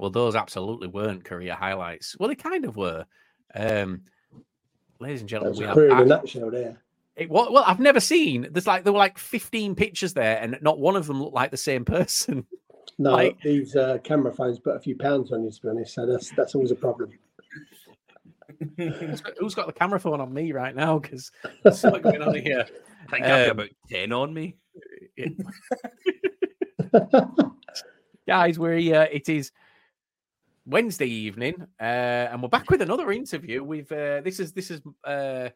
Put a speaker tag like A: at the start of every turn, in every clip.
A: Well, those absolutely weren't career highlights. Well, they kind of were. Um, ladies and gentlemen, we have
B: in a
A: act-
B: nutshell there.
A: It, well, well, I've never seen. There's like there were like 15 pictures there, and not one of them looked like the same person.
B: No,
A: Like-
B: these uh, camera phones put a few pounds on you, to be honest. So that's that's always a problem.
A: Who's got- Who's got the camera phone on me right now? Because there's something going on here.
C: I think I've got
A: Um,
C: about 10 on me.
A: guys we uh, it is wednesday evening uh and we're back with another interview with uh this is this is uh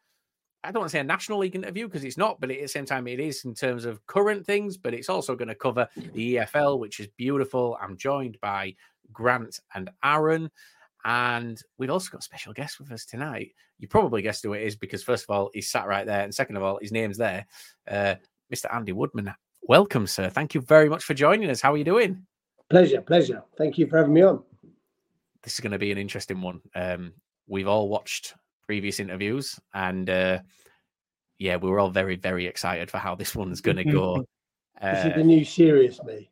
A: i don't want to say a national league interview because it's not but at the same time it is in terms of current things but it's also going to cover the efl which is beautiful i'm joined by grant and aaron and we've also got a special guest with us tonight you probably guessed who it is because first of all he's sat right there and second of all his name's there uh mr andy woodman welcome sir thank you very much for joining us how are you doing
B: Pleasure, pleasure. Thank you for having me on.
A: this is going to be an interesting one. Um, we've all watched previous interviews, and uh, yeah, we were all very, very excited for how this one's going to go.
B: This is
A: Uh,
B: the new serious me.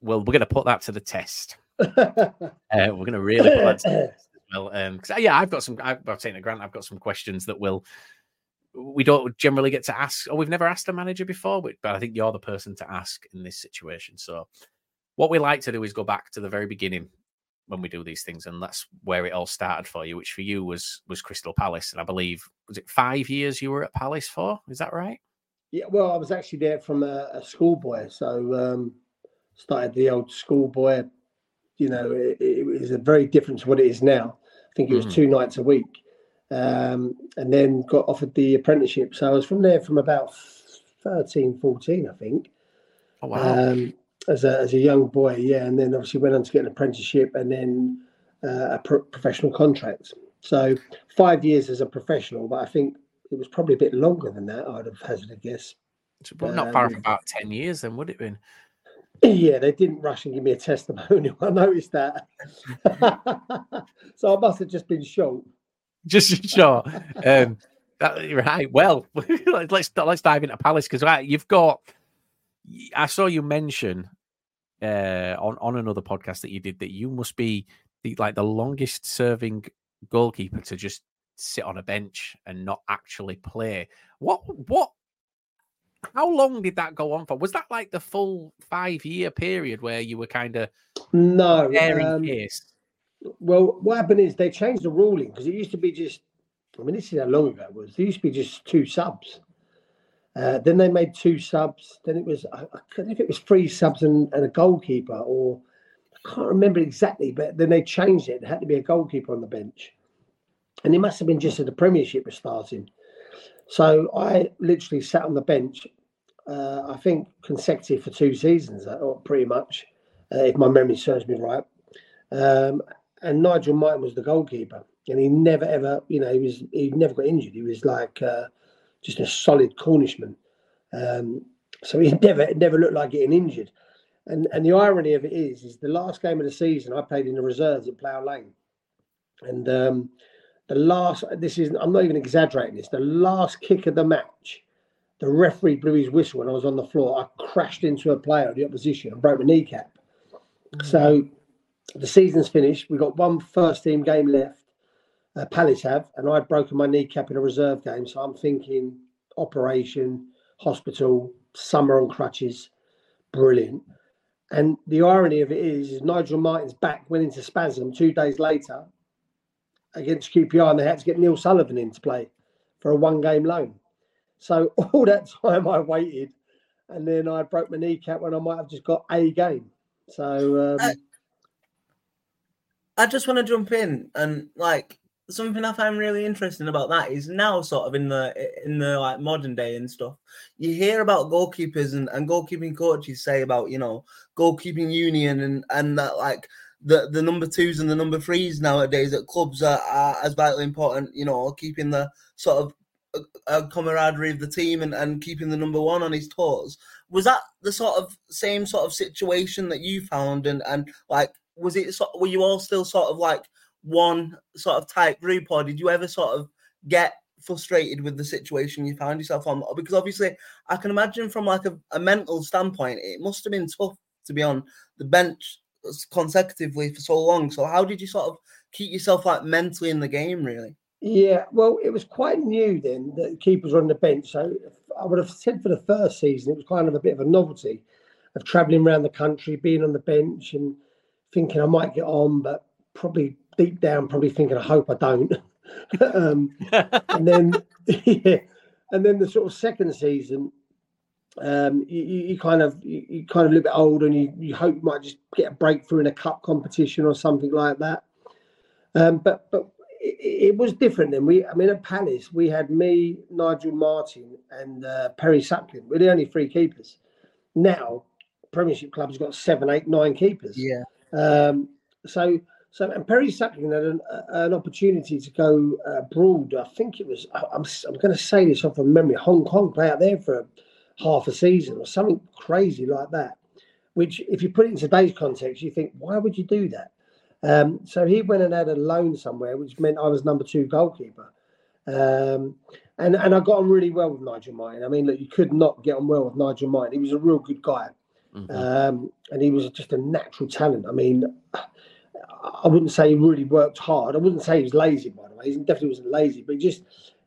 A: well, we're going to put that to the test. Uh, we're going to really put that to the test as well. Um, uh, yeah, I've got some. I've, I've taken a grant. I've got some questions that will. We don't generally get to ask, or we've never asked a manager before, but, but I think you're the person to ask in this situation. So, what we like to do is go back to the very beginning when we do these things, and that's where it all started for you, which for you was was Crystal Palace, and I believe was it five years you were at Palace for? Is that right?
B: Yeah, well, I was actually there from a, a schoolboy, so um, started the old schoolboy. You know, it, it was a very different to what it is now. I think it was
A: Mhm.
B: two nights a week, um, and then got offered the apprenticeship. So I was from there from about 13, 14, I think.
A: Oh wow!
B: um, as a as a young boy, yeah, and then obviously went on to get an apprenticeship and then uh, a pro- professional contract. So five years as a professional, but I think it was probably a bit longer than that. I'd have hazarded a guess.
A: Probably not far off
B: um,
A: about ten years, then would it have been?
B: yeah, they didn't rush and give me a testimonial. I noticed that. so I must have just been short.
A: just sure. Um, that, right. Well, let's let's let's dive into Palace because right, you've got. I saw you mention uh, on on another podcast that you did that you must be the, like the longest serving goalkeeper to just sit on a bench and not actually play. What what? How long did that go on for? Was that like the full five year period where you were kind of
B: No,
A: in
B: um,
A: case?
B: Well, what happened is they changed the ruling because it used to be just. I mean, this is how long ago it was. There used to be just two subs. Uh, then they made two subs. Then it was I, I don't know if it was three subs and, and a goalkeeper, or I can't remember exactly. But then they changed it. There had to be a goalkeeper on the bench, and it must have been just as the Premiership was starting. So I literally sat on the bench. Uh, I think consecutive for two seasons, uh, or pretty much. uh, if my memory serves me right. Um, and Nigel Martyn was the goalkeeper, and he never ever, you know, he was he never got injured. He was like uh, just a solid Cornishman. Um, so he never never looked like getting injured. And and the irony of it is, is the last game of the season I played in the reserves at Plough Lane, and um, the last this is I'm not even exaggerating this. The last kick of the match, the referee blew his whistle and I was on the floor. I crashed into a player of the opposition and broke my kneecap. So the season's finished. We've got one first team game left. Uh, Palace have, and I'd broken my kneecap in a reserve game. So I'm thinking operation, hospital, summer on crutches, brilliant. And the irony of it is, is Nigel Martyn's back went into spasm two days later against QPR, and they had to get Neil Sullivan in to play for a one game loan. So all that time I waited, and then I broke my kneecap when I might have just got a game. So um,
D: I just want to jump in and like something I find really interesting about that is now sort of in the in the like modern day and stuff. You hear about goalkeepers and, and goalkeeping coaches say about you know goalkeeping union and and that like the the number twos and the number threes nowadays at clubs are, are as vitally important. You know, keeping the sort of uh, uh, camaraderie of the team and, and keeping the number one on his toes. Was that the sort of same sort of situation that you found and and like was it sort were you all still sort of like one sort of tight group or did you ever sort of get frustrated with the situation you found yourself on? Because obviously i can imagine from like a, a mental standpoint it must have been tough to be on the bench consecutively for so long. So how did you sort of keep yourself like mentally in the game really?
B: Yeah, well, it was quite new then that keepers were on the bench. So I would have said for the first season, it was kind of a bit of a novelty of travelling around the country, being on the bench and thinking I might get on, but probably deep down, probably thinking I hope I don't. um, and then, yeah, and then the sort of second season, um, you, you, kind of you, you, kind of a little bit older, and you, you hope you might just get a breakthrough in a cup competition or something like that. Um, but but it, it, was different then. We, I mean, at Palace, we had me, Nigel Martyn, and uh, Perry Suckling. We're the only three keepers. Now, Premiership clubs got seven, eight, nine keepers.
D: Yeah.
B: Um, so, so, and Perry Suckling had an, an opportunity to go uh, abroad. I think it was. I'm, I'm going to say this off of memory. Hong Kong play out there for half a season or something crazy like that. Which, if you put it in today's context, you think, why would you do that? Um, so he went and had a loan somewhere, which meant I was number two goalkeeper. Um, and and I got on really well with Nigel Martyn. I mean, look, you could not get on well with Nigel Martyn. He was a real good guy, mm-hmm. um, and he was just a natural talent. I mean, I wouldn't say he really worked hard. I wouldn't say he was lazy, by the way. He definitely wasn't lazy, but he just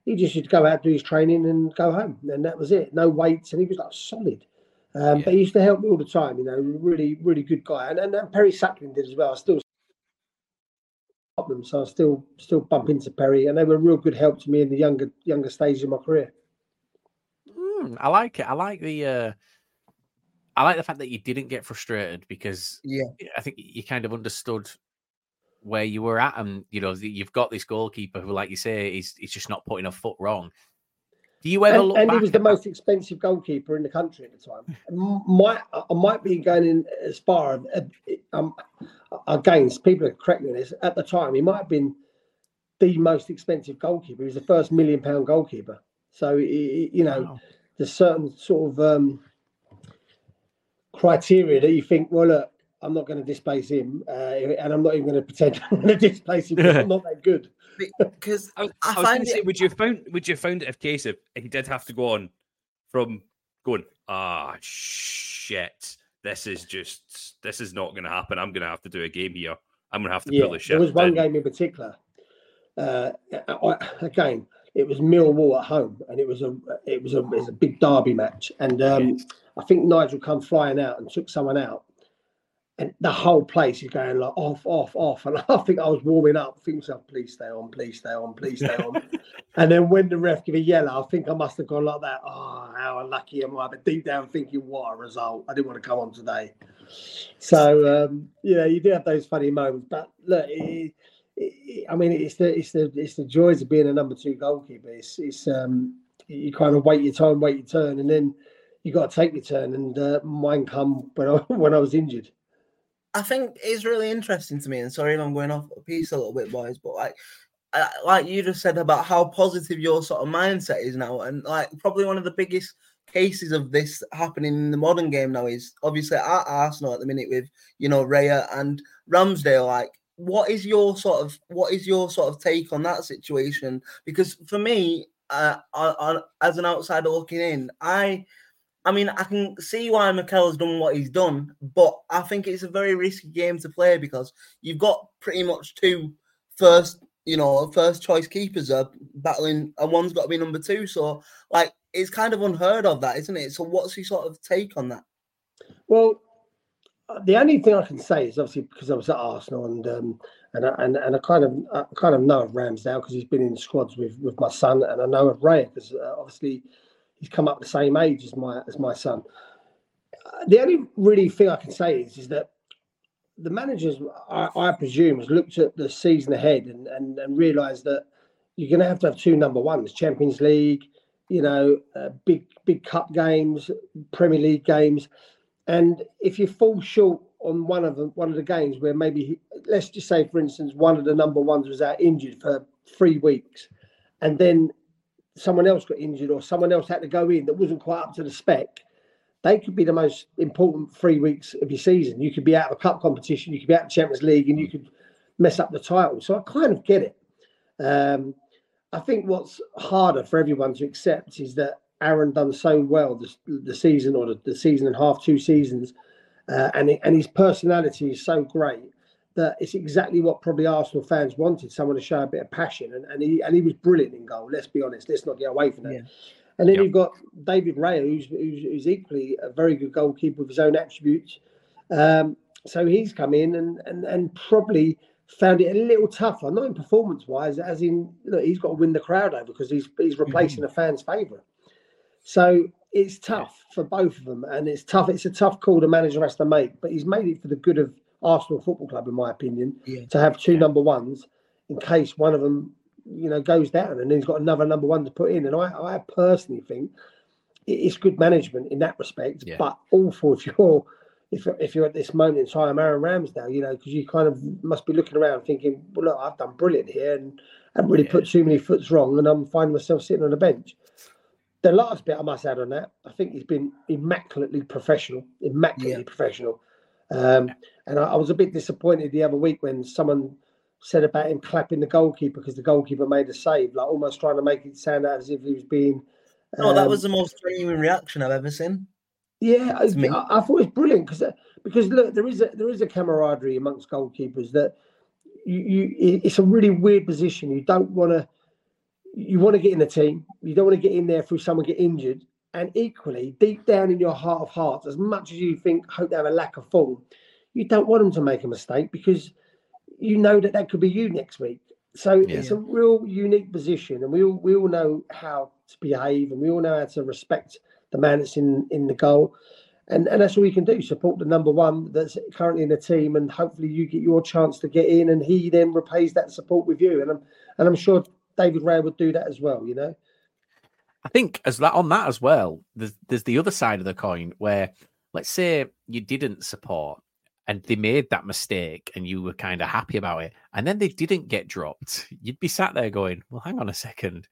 B: he just used to go out do his training and go home, and that was it. No weights, and he was like solid. Um, yeah. But he used to help me all the time. You know, really, really good guy. And, and, and Perry Suckling did as well. I still them, so I still still bump into Perry, and they were a real good help to me in the younger younger stages of my career.
A: Mm, I like it. I like the. Uh, I like the fact that you didn't get frustrated because
D: yeah,
A: I think you kind of understood where you were at, and you know you've got this goalkeeper who, like you say, is is just not putting a foot wrong. Do you ever
B: and,
A: look?
B: And he was the most expensive goalkeeper in the country at the time. might I might be going in as far. Um, again, people are correct me this. At the time, he might have been the most expensive goalkeeper. He was the first million pound goalkeeper. So you know, wow. there's certain sort of um, criteria that you think, well, look, I'm not going to displace him, uh, and I'm not even going to pretend I'm going to displace him because I'm not that good.
D: Because I, I,
C: I was going to say, would you found would you found it if case if he did have to go on from going, ah, shit, this is just this is not going to happen. I'm going to have to do a game here. I'm going to have to yeah, pull the shit.
B: There was one in. game in particular. Uh, I, again, it was Millwall at home, and it was a it was a, it was a big derby match, and um. I think Nigel come flying out and took someone out, and the whole place is going like off, off, off. And I think I was warming up, thinking myself, please stay on, please stay on, please stay on. and then when the ref gave a yellow, I think I must have gone like that. Oh, how unlucky am I? But deep down thinking, what a result. I didn't want to come on today. So um, yeah, you do have those funny moments. But look, it, I mean, it's the it's the it's the joys of being a number two goalkeeper. It's it's um, you kind of wait your time, wait your turn, and then you got to take your turn. And uh, mine come when I when I was injured.
D: I think it's really interesting to me. And sorry if I'm going off a piece a little bit, boys, but like, like you just said about how positive your sort of mindset is now, and like probably one of the biggest cases of this happening in the modern game now is obviously at Arsenal at the minute with you know Raya and Ramsdale. Like, what is your sort of what is your sort of take on that situation? Because for me, uh, on, as an outsider looking in, I. I mean, I can see why Mikel's done what he's done, but I think it's a very risky game to play because you've got pretty much two first, you know, first choice keepers are battling, and one's got to be number two. So, like, it's kind of unheard of, that isn't it? So, what's your sort of take on that?
B: Well, the only thing I can say is obviously because I was at Arsenal and um, and I, and and I kind of I kind of know of Ramsdale because he's been in squads with with my son, and I know of Raya because uh, obviously he's come up the same age as my as my son. Uh, the only really thing I can say is is that the managers, I, I presume, has looked at the season ahead and and, and realised that you're going to have to have two number ones, Champions League, you know, uh, big big cup games, Premier League games and if you fall short on one of them, one of the games where maybe let's just say, for instance, one of the number ones was out injured for three weeks, and then someone else got injured or someone else had to go in that wasn't quite up to the spec, they could be the most important three weeks of your season. You could be out of a cup competition, you could be out of Champions League, and you could mess up the title. So I kind of get it. Um, I think what's harder for everyone to accept is that Aaron done so well this the season or the, the season and half, two seasons, uh, and and his personality is so great that it's exactly what probably Arsenal fans wanted: someone to show a bit of passion, and, and he and he was brilliant in goal. Let's be honest. Let's not get away from that. Yeah. And then yep. you've got David Raya, who's, who's, who's equally a very good goalkeeper with his own attributes. Um, so he's come in and and and probably found it a little tougher, not in performance wise, as in look, he's got to win the crowd over because he's he's replacing mm-hmm. a fan's favourite. So it's tough for both of them, and it's tough. It's a tough call the manager has to make, but he's made it for the good of Arsenal Football Club, in my opinion, yeah. to have two yeah. number ones in case one of them, you know, goes down, and then he's got another number one to put in. And I, I personally think it's good management in that respect, yeah. but awful if you're if if you're at this moment in time, Aaron Ramsdale, you know, because you kind of must be looking around thinking, well, look, I've done brilliant here, and haven't really put too many foots wrong, and I'm finding myself sitting on a bench the last bit I must add on that, I think he's been immaculately professional, immaculately yeah. professional. Um, and I, I, was a bit disappointed the other week when someone said about him clapping the goalkeeper because the goalkeeper made a save, like almost trying to make it sound as if he was being.
D: Um, oh, that was the most genuine reaction I've ever seen.
B: Yeah, I, I, I, thought it was brilliant because uh, because look, there is a there is a camaraderie amongst goalkeepers that you, you it's a really weird position. You don't want to you want to get in the team. You don't want to get in there through someone get injured. And equally, deep down in your heart of hearts, as much as you think, hope they have a lack of form, you don't want them to make a mistake because you know that that could be you next week. So yeah. it's a real unique position, and we all we all know how to behave, and we all know how to respect the man that's in in the goal, and and that's all we can do: support the number one that's currently in the team, and hopefully you get your chance to get in, and he then repays that support with you. And I'm and I'm sure David Raya would do that as well, you know.
A: I think as that on that as well, there's there's the other side of the coin where let's say you didn't support and they made that mistake and you were kind of happy about it, and then they didn't get dropped, you'd be sat there going, Well, hang on a second.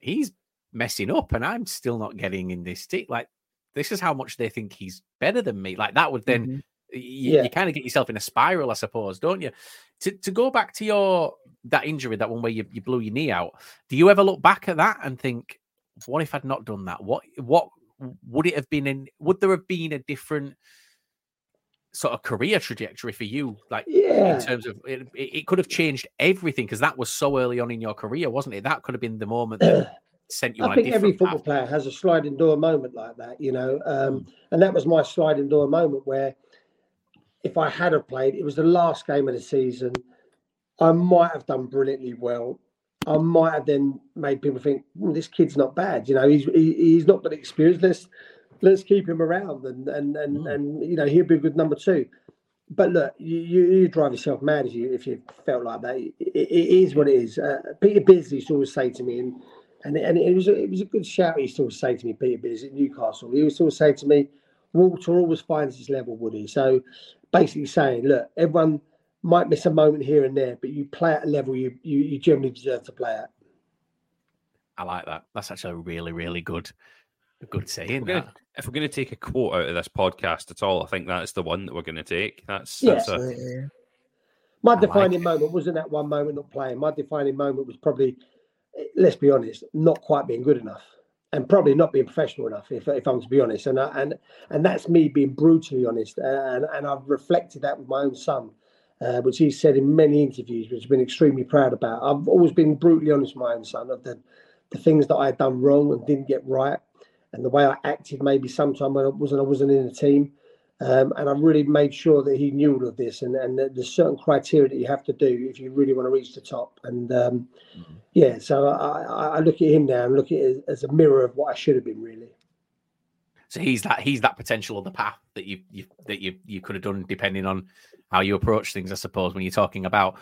A: He's messing up and I'm still not getting in this team. Like this is how much they think he's better than me. Like that would then mm-hmm. You, yeah. you kind of get yourself in a spiral, I suppose, don't you? To to go back to your that injury, that one where you, you blew your knee out, do you ever look back at that and think, what if I'd not done that? What what would it have been in would there have been a different sort of career trajectory for you like yeah. in terms of it, it could have changed everything because that was so early on in your career wasn't it that could have been the moment that sent you
B: i think every football path. player has a sliding door moment like that you know um, mm. and that was my sliding door moment where if i had have played it was the last game of the season I might have done brilliantly well. I might have then made people think mm, this kid's not bad. You know, he's he, he's not got experience. Let's let's keep him around, and and and mm. and you know he'll be a good number two. But look, you, you, drive yourself mad if you if you felt like that. it, it is what it is. Uh, Peter Beardsley used to always say to me, and and and it was a, it was a good shout. He used to always say to me, Peter Beardsley at Newcastle. He used to always say to me, Walter always finds his level, Woody. So basically saying, look, everyone might miss a moment here and there, but you play at a level you you, you generally deserve to play at.
A: I like that. That's actually a really, really good, a good saying.
C: We're gonna- if we're going to take a quote out of this podcast at all, I think that's the one that we're going to take. That's,
B: Yeah.
C: that's a,
B: My
A: like
B: defining
A: it.
B: moment wasn't that one moment not playing. My defining moment was probably, let's be honest, not quite being good enough, and probably not being professional enough. If, if I'm to be honest, and I, and and that's me being brutally honest, uh, and and I've reflected that with my own son, uh, which he said in many interviews, which I've been extremely proud about. I've always been brutally honest with my own son of the the things that I had done wrong and didn't get right, and the way I acted maybe sometime when I wasn't I wasn't in the team. Um, and I really made sure that he knew all of this, and, and that there's certain criteria that you have to do if you really want to reach the top. And um, yeah, so I, I, look at him now and look at it as, a mirror of what I should have been, really.
A: So he's that he's that potential of the path that you, you that you you could have done depending on how you approach things. I suppose when you're talking about,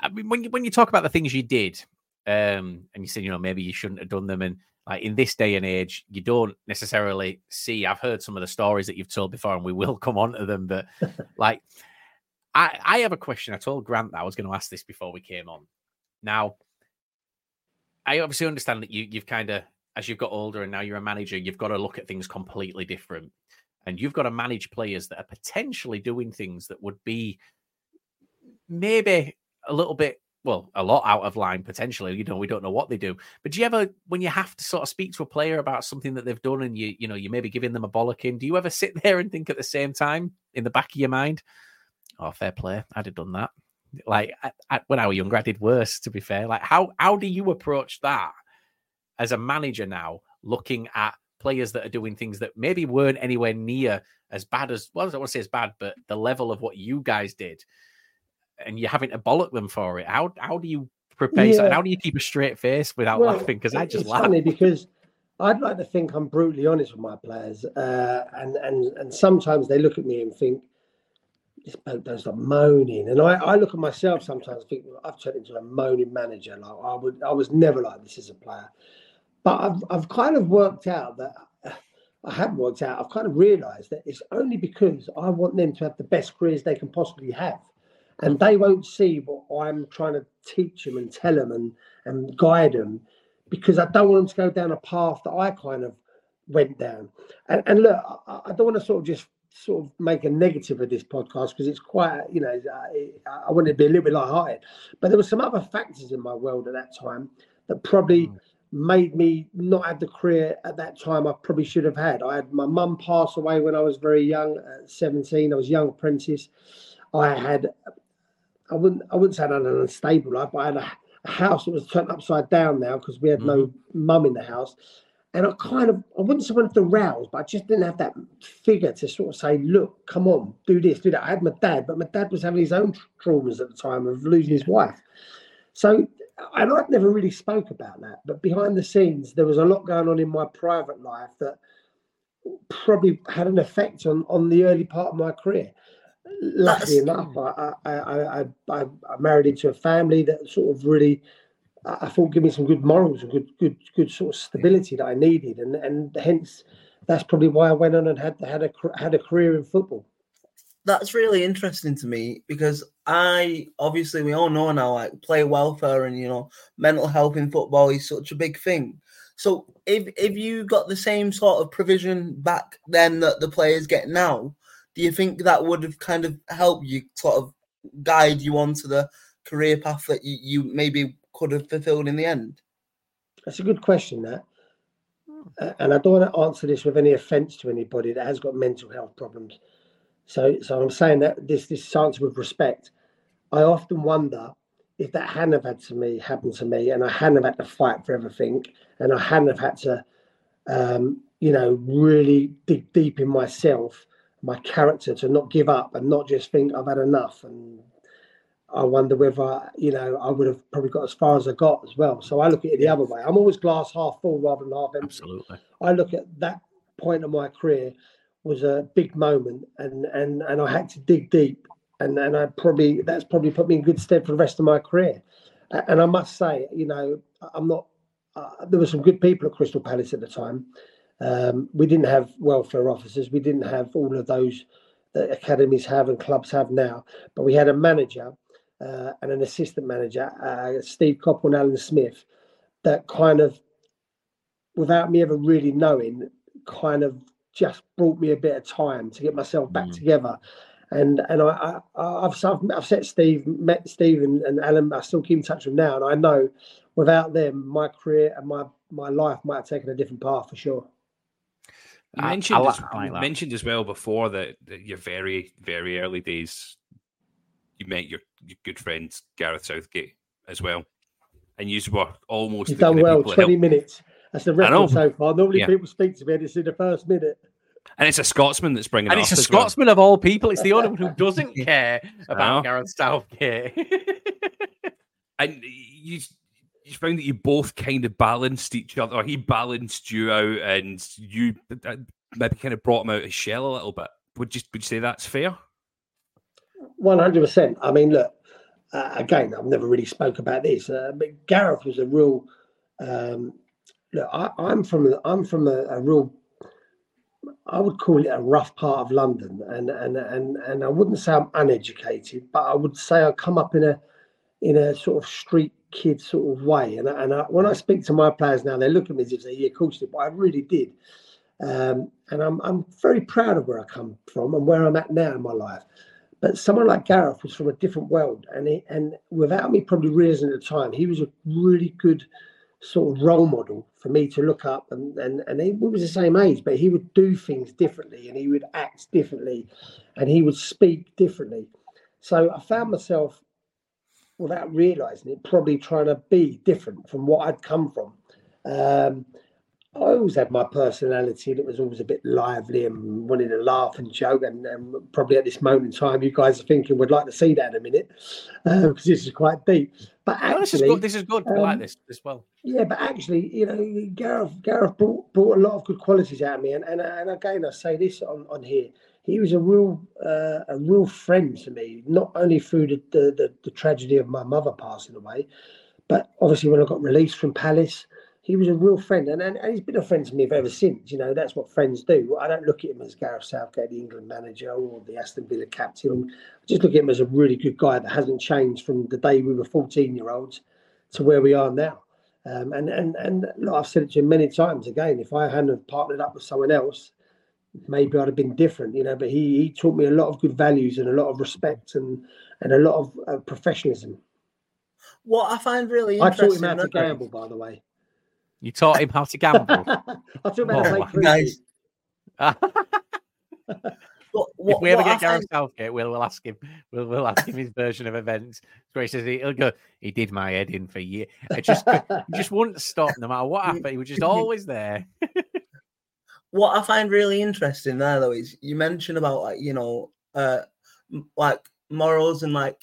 A: I mean, when you when you talk about the things you did, um, and you said you know maybe you shouldn't have done them, and like in this day and age, you don't necessarily see. I've heard some of the stories that you've told before, and we will come on to them. But like, I I have a question. I told Grant that I was going to ask this before we came on. Now, I obviously understand that you you've kind of as you've got older and now you're a manager, you've got to look at things completely different. And you've got to manage players that are potentially doing things that would be maybe a little bit, well, a lot out of line potentially. You know, we don't know what they do. But do you ever, when you have to sort of speak to a player about something that they've done and you, you know, you maybe giving them a bollocking, do you ever sit there and think at the same time in the back of your mind, oh, fair play, I'd have done that. Like I, I, when I was younger, I did worse. To be fair, like how how do you approach that as a manager now, looking at players that are doing things that maybe weren't anywhere near as bad as well, I don't want to say as bad, but the level of what you guys did, and you're having to bollock them for it. How how do you prepare?
B: Yeah.
A: how do you keep a straight face without
B: Well,
A: laughing? Because I just
B: it's
A: laugh.
B: funny because I'd like to think I'm brutally honest with my players, uh, and and and sometimes they look at me and think this bloke don't stop moaning, and I, I look at myself sometimes and think well, I've turned into a moaning manager. Like I would, I was never like this as a player, but I've I've kind of worked out that. I have worked out. I've kind of realised that it's only because I want them to have the best careers they can possibly have, and they won't see what I'm trying to teach them and tell them and and guide them because I don't want them to go down a path that I kind of went down. And, and look, I, I don't want to sort of just sort of make a negative of this podcast because it's quite, you know, uh, I, I want it to be a little bit light-hearted. But there were some other factors in my world at that time that probably hmm. made me not have the career at that time I probably should have had. I had my mum pass away when I was very young, at 17. I was a young apprentice. I had, I wouldn't, I wouldn't say I had an unstable life, but I had a, a house that was turned upside down now because we had no mm-hmm. mum in the house. And I kind of, I wouldn't say I wanted to rouse, but I just didn't have that figure to sort of say, look, come on, do this, do that. I had my dad, but my dad was having his own traumas at the time of losing his wife. So, and I'd never really spoke about that, but behind the scenes, there was a lot going on in my private life that probably had an effect on on the early part of my career. Luckily enough, I I, I I married into a family that sort of really, I I thought, gave me some good morals and good good good sort of stability that I needed, and and hence that's probably why I went on and had had a had a career in football.
D: that's really interesting to me because I obviously we all know now like player welfare and you know mental health in football is such a big thing. So if if you got the same sort of provision back then that the players get now, do you think that would have kind of helped you sort of guide you onto the career path that you, you maybe could have fulfilled in the end?
B: That's a good question, that. Uh, and I don't want to answer this with any offence to anybody that has got mental health problems. So, so I'm saying that this this answer with respect. I often wonder if that hadn't have had to me happened to me, and I hadn't have had to fight for everything, and I hadn't have had to, um, you know, really dig deep in myself, my character, to not give up and not just think I've had enough. And I wonder whether you know I would have probably got as far as I got as well. So I look at it the other way. I'm always glass half full rather than half empty.
A: Absolutely.
B: I look at that point of my career was a big moment, and and and I had to dig deep, and and I probably that's probably put me in good stead for the rest of my career. And I must say, you know, I'm not. Uh, there were some good people at Crystal Palace at the time, Um, we didn't have welfare officers. We didn't have all of those that academies have and clubs have now. But we had a manager uh, and an assistant manager, uh, Steve Coppell and Alan Smith, that kind of, without me ever really knowing, kind of just brought me a bit of time to get myself back
A: Mm.
B: together. And and I, I I've I've I've set Steve met Steve and, and Alan. I still keep in touch with them now, and I know without them, my career and my my life might have taken a different path for sure.
C: You
A: I-
C: mentioned,
A: I
C: as,
A: like- I like
C: mentioned as well before that, that your very, very early days, you met your, your good friend Gareth Southgate as well, and you were almost
B: You've
C: the
B: done
C: kind
B: well.
C: people
B: Twenty
C: helped-
B: minutes. That's the
C: I
B: record so far. Normally
C: Yeah.
B: people speak to me and it's in the first minute.
C: and it's a Scotsman that's bringing
A: And
C: it
A: it's a
C: as well.
A: Scotsman of all people. It's the only one who doesn't care about Gareth Southgate.
C: and you you found that you both kind of balanced each other, or he balanced you out, and you uh, maybe kind of brought him out of his shell a little bit. Would you would you say that's fair?
B: One hundred percent. I mean, look. Uh, again, I've never really spoke about this, uh, but Gareth was a real. Um, look, I, I'm from I'm from a, a real. I would call it a rough part of London, and and and and I wouldn't say I'm uneducated, but I would say I come up in a in a sort of street kid sort of way. And and I, when I speak to my players now, they look at me as if they, yeah, of course, you did," but I really did. Um, and I'm I'm very proud of where I come from and where I'm at now in my life. But someone like Gareth was from a different world, and he, and without me probably realizing at the time, he was a really good sort of role model for me to look up. And and and he, we was the same age, but he would do things differently, and he would act differently, and he would speak differently. So I found myself, without realizing it, probably trying to be different from what I'd come from. Um, I always had my personality, it was always a bit lively and wanting to laugh and joke. And, and probably at this moment in time, you guys are thinking we'd like to see that in a minute because this is quite deep. But
A: No, this is good. This is good. I like
B: um,
A: this as well.
B: yeah, but actually, you know, Gareth Gareth brought, brought a lot of good qualities out of me, and and, and again, I say this on, on here, he was a real uh, a real friend to me, not only through the, the the the tragedy of my mother passing away, but obviously when I got released from Palace, he was a real friend, and, and, and he's been a friend to me ever since. You know, that's what friends do. I don't look at him as Gareth Southgate, the England manager, or the Aston Villa captain. I just look at him as a really good guy that hasn't changed from the day we were fourteen year olds to where we are now. Um, and and and look, I've said it to him many times. Again, if I hadn't partnered up with someone else, maybe I'd have been different, you know. But he he taught me a lot of good values and a lot of respect and and a lot of uh, professionalism.
D: What I find really
B: I
D: interesting.
B: taught him how to gamble, by the way.
A: You taught him how to gamble.
B: I taught him how to
A: Oh,
B: play
A: my-
B: cricket.
D: Nice. What,
A: if we ever
D: what I
A: get Gareth
D: find-
A: Southgate, we'll, we'll ask him. We'll, we'll ask him his version of events. Where he says he- he'll go. He did my head in for years. It just just wouldn't stop no matter what happened. He was just always there.
D: What I find really interesting there though is you mentioned about like you know uh like morals and like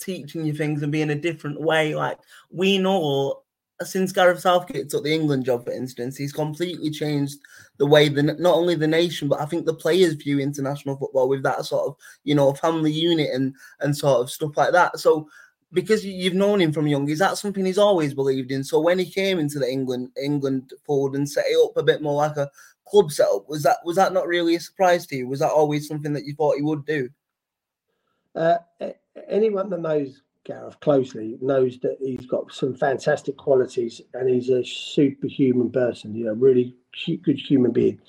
D: teaching you things and being a different way. Like we know since Gareth Southgate took the England job, for instance, he's completely changed the way the not only the nation but I think the players view international football with that sort of you know family unit and and sort of stuff like that. So because you- you've known him from young, is that something he's always believed in? So when he came into the England England fold and set it up a bit more like a club setup, was that was that not really a surprise to you? Was that always something that you thought he would do?
B: Uh, anyone that knows Gareth closely knows that he's got some fantastic qualities and he's a superhuman person, you know, really good human being.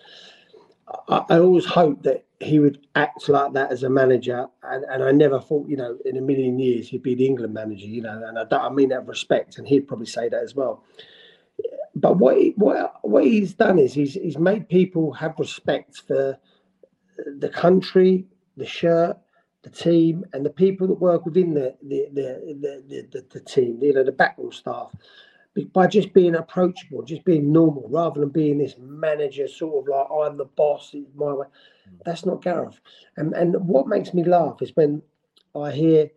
B: I, I always hoped that he would act like that as a manager, and, and I never thought, you know, in a million years he'd be the England manager, you know, and I, I mean that with respect, and he'd probably say that as well. But what he, what what he's done is he's he's made people have respect for the country, the shirt, the team, and the people that work within the the the the, the, the, team, you know, the backroom staff, by just being approachable, just being normal, rather than being this manager sort of like I'm the boss, it's my way. Mm. That's not Gareth. And and what makes me laugh is when I hear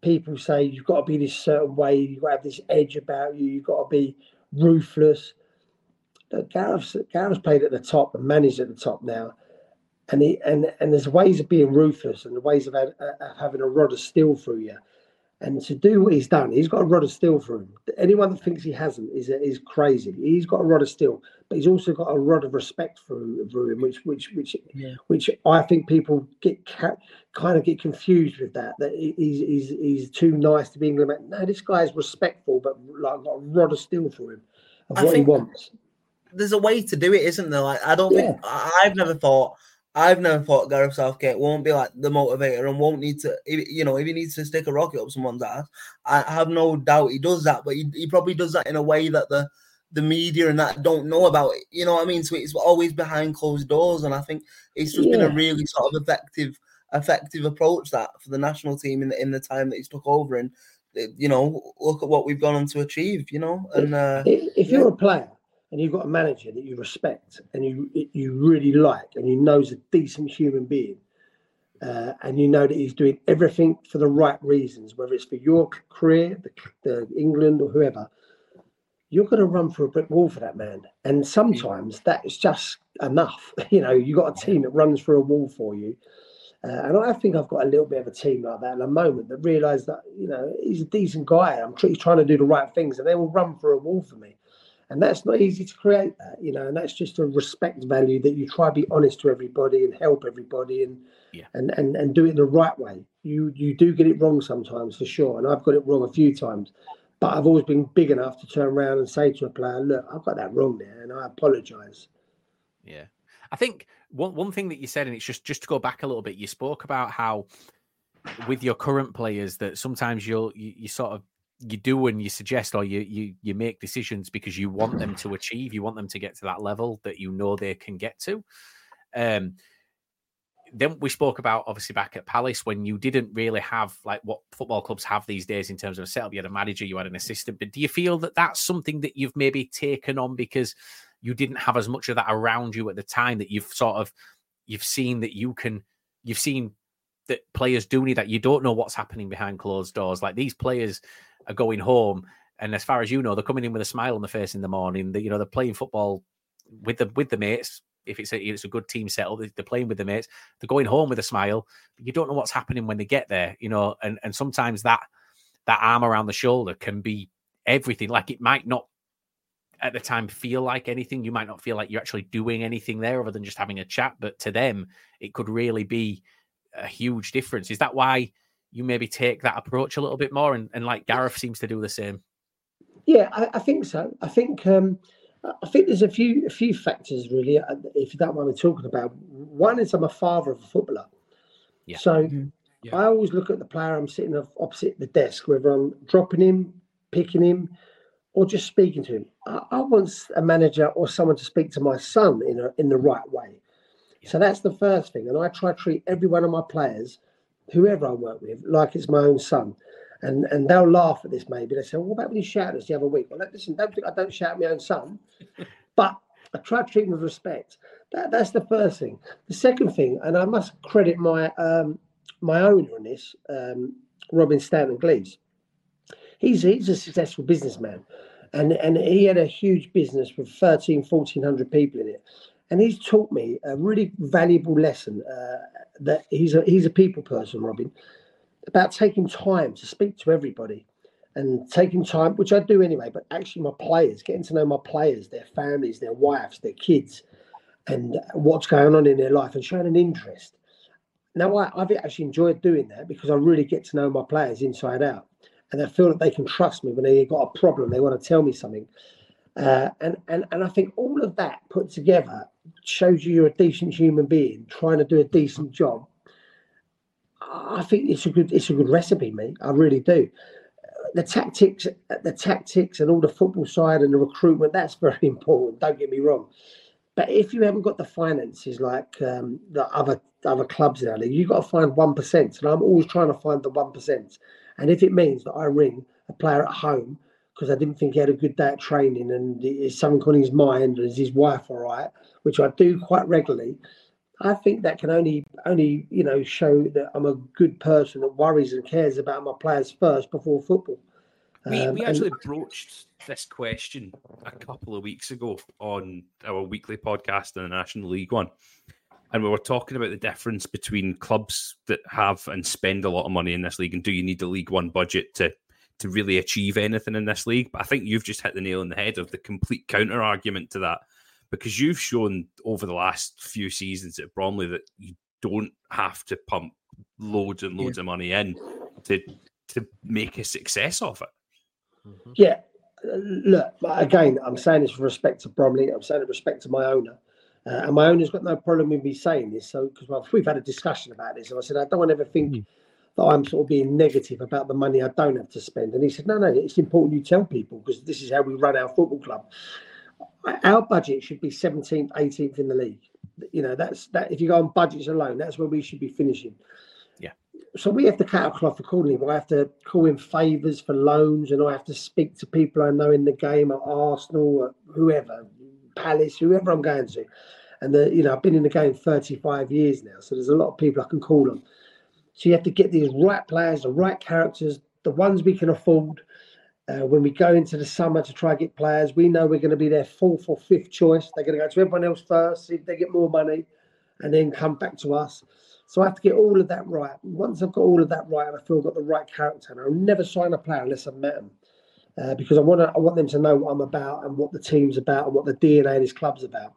B: people say you've got to be this certain way, you've got to have this edge about you, you've got to be ruthless. But Gareth's Gareth's played at the top and managed at the top now and he and and there's ways of being ruthless and the ways of, of having a rod of steel through you. And to do what he's done, he's got a rod of steel for him. Anyone that thinks he hasn't is is crazy. He's got a rod of steel, but he's also got a rod of respect for, for him, which which which
D: Yeah.
B: which I think people get ca- kind of get confused with that. That he's he's he's too nice to be England. No, this guy is respectful, but like got a rod of steel for him of
D: I
B: what
D: think-
B: he wants.
D: there's a way to do it, isn't there? Like I don't think I've never thought I've never thought Gareth Southgate won't be like the motivator and won't need to you know if he needs to stick a rocket up someone's ass. I have no doubt he does that, but he, he probably does that in a way that the the media and that don't know about it. You know what I mean? So it's always behind closed doors, and I think it's just been a really sort of effective effective approach that for the national team in the in the time that he's took over and. You know, look at what we've gone on to achieve. You know, and uh,
B: if, if you're a player and you've got a manager that you respect and you you really like and you know is a decent human being uh, and you know that he's doing everything for the right reasons whether it's for your career the, the england or whoever you're going to run for a brick wall for that man and sometimes that is just enough you know you've got a team that runs through a wall for you uh, and I think I've got a little bit of a team like that at the moment that realise that you know he's a decent guy. I'm tr- he's trying to do the right things, and they will run for a wall for me. And that's not easy to create that, you know. And that's just a respect value that you try to be honest to everybody and help everybody and
A: Yeah.
B: and, and and do it the right way. You you do get it wrong sometimes for sure, and I've got it wrong a few times. But I've always been big enough to turn around and say to a player, "Look, I've got that wrong there, and I apologise."
A: Yeah. I think one one thing that you said, and it's just just to go back a little bit, you spoke about how with your current players that sometimes you'll you, you sort of you do and you suggest or you you you make decisions because you want them to achieve, you want them to get to that level that you know they can get to. Um then we spoke about obviously back at Palace when you didn't really have like what football clubs have these days in terms of a setup. You had a manager, you had an assistant, but do you feel that that's something that you've maybe taken on because you didn't have as much of that around you at the time that you've sort of you've seen that you can you've seen that players do need that you don't know what's happening behind closed doors like these players are going home and as far as you know they're coming in with a smile on the face in the morning. That you know they're playing football with the with the mates. If it's a it's a good team setup they're playing with the mates. They're going home with a smile. But you don't know what's happening when they get there you know and and sometimes that that arm around the shoulder can be everything. Like it might not at the time feel like anything. You might not feel like you're actually doing anything there other than just having a chat, but to them, it could really be a huge difference. Is that why you maybe take that approach a little bit more? And, and like Gareth seems to do the same.
B: Yeah, I, I think so. I think um, I think there's a few a few factors really. uh, If you don't mind me talking about, one is I'm a father of a footballer,
A: Yeah.
B: so
C: Yeah.
B: I always look at the player I'm sitting opposite the desk, whether I'm dropping him, picking him, or just speaking to him. I, I want a manager or someone to speak to my son in a, in the right way. So that's the first thing, and I try to treat every one of my players, whoever I work with, like it's my own son. And and they'll laugh at this maybe. They say, well, what about when you shout at us the other week? Well, listen, don't think I don't shout at my own son, but I try to treat him with respect. That, that's the first thing. The second thing, and I must credit my um, my owner in this, um, Robin Stanton Gleaves. He's he's a successful businessman, and and he had a huge business with 13, 1400 people in it. And he's taught me a really valuable lesson uh, that he's a he's a people person, Robin, about taking time to speak to everybody and taking time, which I do anyway, but actually my players, getting to know my players, their families, their wives, their kids, and what's going on in their life and showing an interest. Now, I, I've actually enjoyed doing that because I really get to know my players inside out and I feel that they can trust me when they've got a problem, they want to tell me something. Uh, and, and, and I think all of that put together shows you you're a decent human being trying to do a decent job. I think it's a good it's a good recipe, mate. I really do. The tactics, the tactics, and all the football side and the recruitment that's very important. Don't get me wrong, but if you haven't got the finances like um, the other other clubs in our league, you've got to find one percent. And I'm always trying to find the one percent. And if it means that I ring a player at home because I didn't think he had a good day at training and is something on his mind, is his wife all right, which I do quite regularly. I think that can only only you know show that I'm a good person that worries and cares about my players first before football.
C: We,
B: Um,
C: we
B: and-
C: actually broached this question a couple of weeks ago on our weekly podcast in the National League One. and we were talking about the difference between clubs that have and spend a lot of money in this league, and do you need the League One budget to to really achieve anything in this league? But I think you've just hit the nail on the head of the complete counter argument to that, because you've shown over the last few seasons at Bromley that you don't have to pump loads and loads yeah. of money in to to make a success of it.
B: Mm-hmm. Yeah, look again. I'm saying this with respect to Bromley. I'm saying it with respect to my owner. Uh, and my owner's got no problem with me saying this. So, because well, we've had a discussion about this, and I said, I don't want to ever think mm. that I'm sort of being negative about the money I don't have to spend. And he said, No, no, it's important you tell people because this is how we run our football club. Our budget should be 17th, 18th in the league. You know, that's that. If you go on budgets alone, that's where we should be finishing.
A: Yeah.
B: So we have to cut our cloth accordingly. But I have to call in favours for loans, and I have to speak to people I know in the game at Arsenal, at whoever, Palace, whoever I'm going to. And the, you know, I've been in the game 35 years now, so there's a lot of people I can call on. So you have to get these right players, the right characters, the ones we can afford. Uh, when we go into the summer to try and get players, we know we're going to be their fourth or fifth choice. They're going to go to everyone else first, see if they get more money, and then come back to us. So I have to get all of that right. Once I've got all of that right, and I feel I've got the right character, and I'll never sign a player unless I've met them. Uh, because I want to, I want them to know what I'm about and what the team's about and what the DNA of this club's about.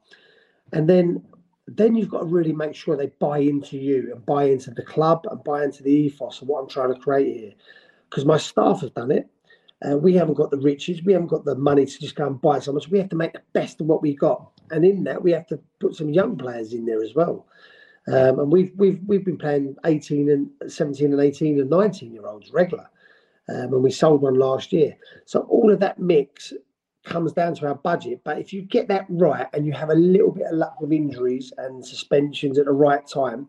B: And then then you've got to really make sure they buy into you and buy into the club and buy into the ethos of what I'm trying to create here. Because my staff have done it. Uh, we haven't got the riches, we haven't got the money to just go and buy so much. We have to make the best of what we've got, and in that we have to put some young players in there as well. Um, and we've we've we've been playing 18 and 17 and 18 and 19 year olds regular, um, and we sold one last year. So all of that mix comes down to our budget. But if you get that right and you have a little bit of luck with injuries and suspensions at the right time,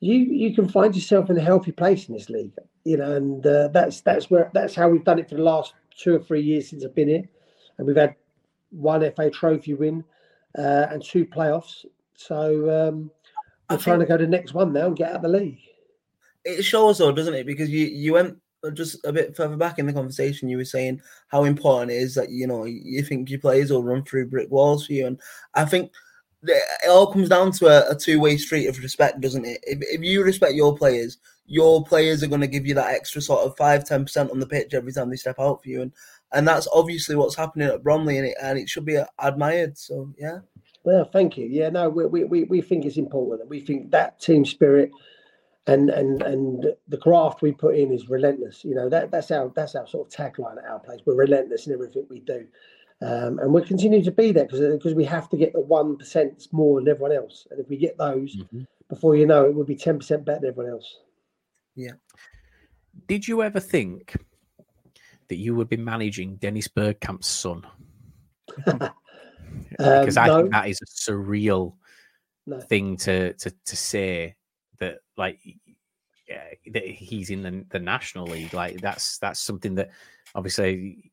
B: you you can find yourself in a healthy place in this league. You know, and uh, that's that's where that's how we've done it for the last two or three years since I've been here, and we've had one FA Trophy win uh, and two playoffs. So um, we're I trying to go to the next one now and get out of the league.
D: It shows, though, doesn't it? Because you you went just a bit further back in the conversation, you were saying how important it is that you know you think your players will run through brick walls for you, and I think it all comes down to a, a two-way street of respect, doesn't it? If, if you respect your players, your players are going to give you that extra sort of five, ten percent on the pitch every time they step out for you, and and that's obviously what's happening at Bromley, and it and it should be admired. So yeah.
B: Well, thank you. Yeah, no, we we we think it's important. We think that team spirit and and and the craft we put in is relentless. You know that that's our that's our sort of tagline at our place. We're relentless in everything we do, um, and we'll continue to be there because because we have to get the one percent more than everyone else. And if we get those, mm-hmm. before you know it, we'll be ten percent better than everyone else.
D: Yeah.
A: Did you ever think that you would be managing Dennis Bergkamp's son? because um, I no. think that is a surreal no. thing to to to say that like yeah, that he's in the, the national league like that's that's something that obviously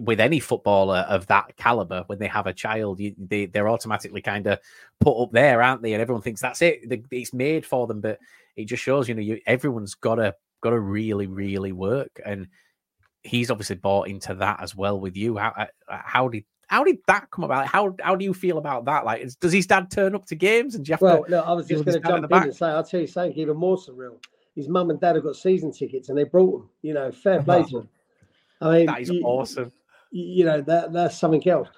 A: with any footballer of that caliber when they have a child you, they, they're automatically kind of put up there aren't they and everyone thinks that's it it's made for them but it just shows you know you, everyone's got to got to really really work and he's obviously bought into that as well with you how uh, how did how did that come about? How how do you feel about that? Like, does his dad turn up to games and do you have
B: well,
A: to?
B: Well, I was just going to jump in, and say, I'll tell you something even more surreal. His mum and dad have got season tickets and they brought them. You know, fair play to them. I mean,
A: that is you, awesome.
B: You know, that that's something else.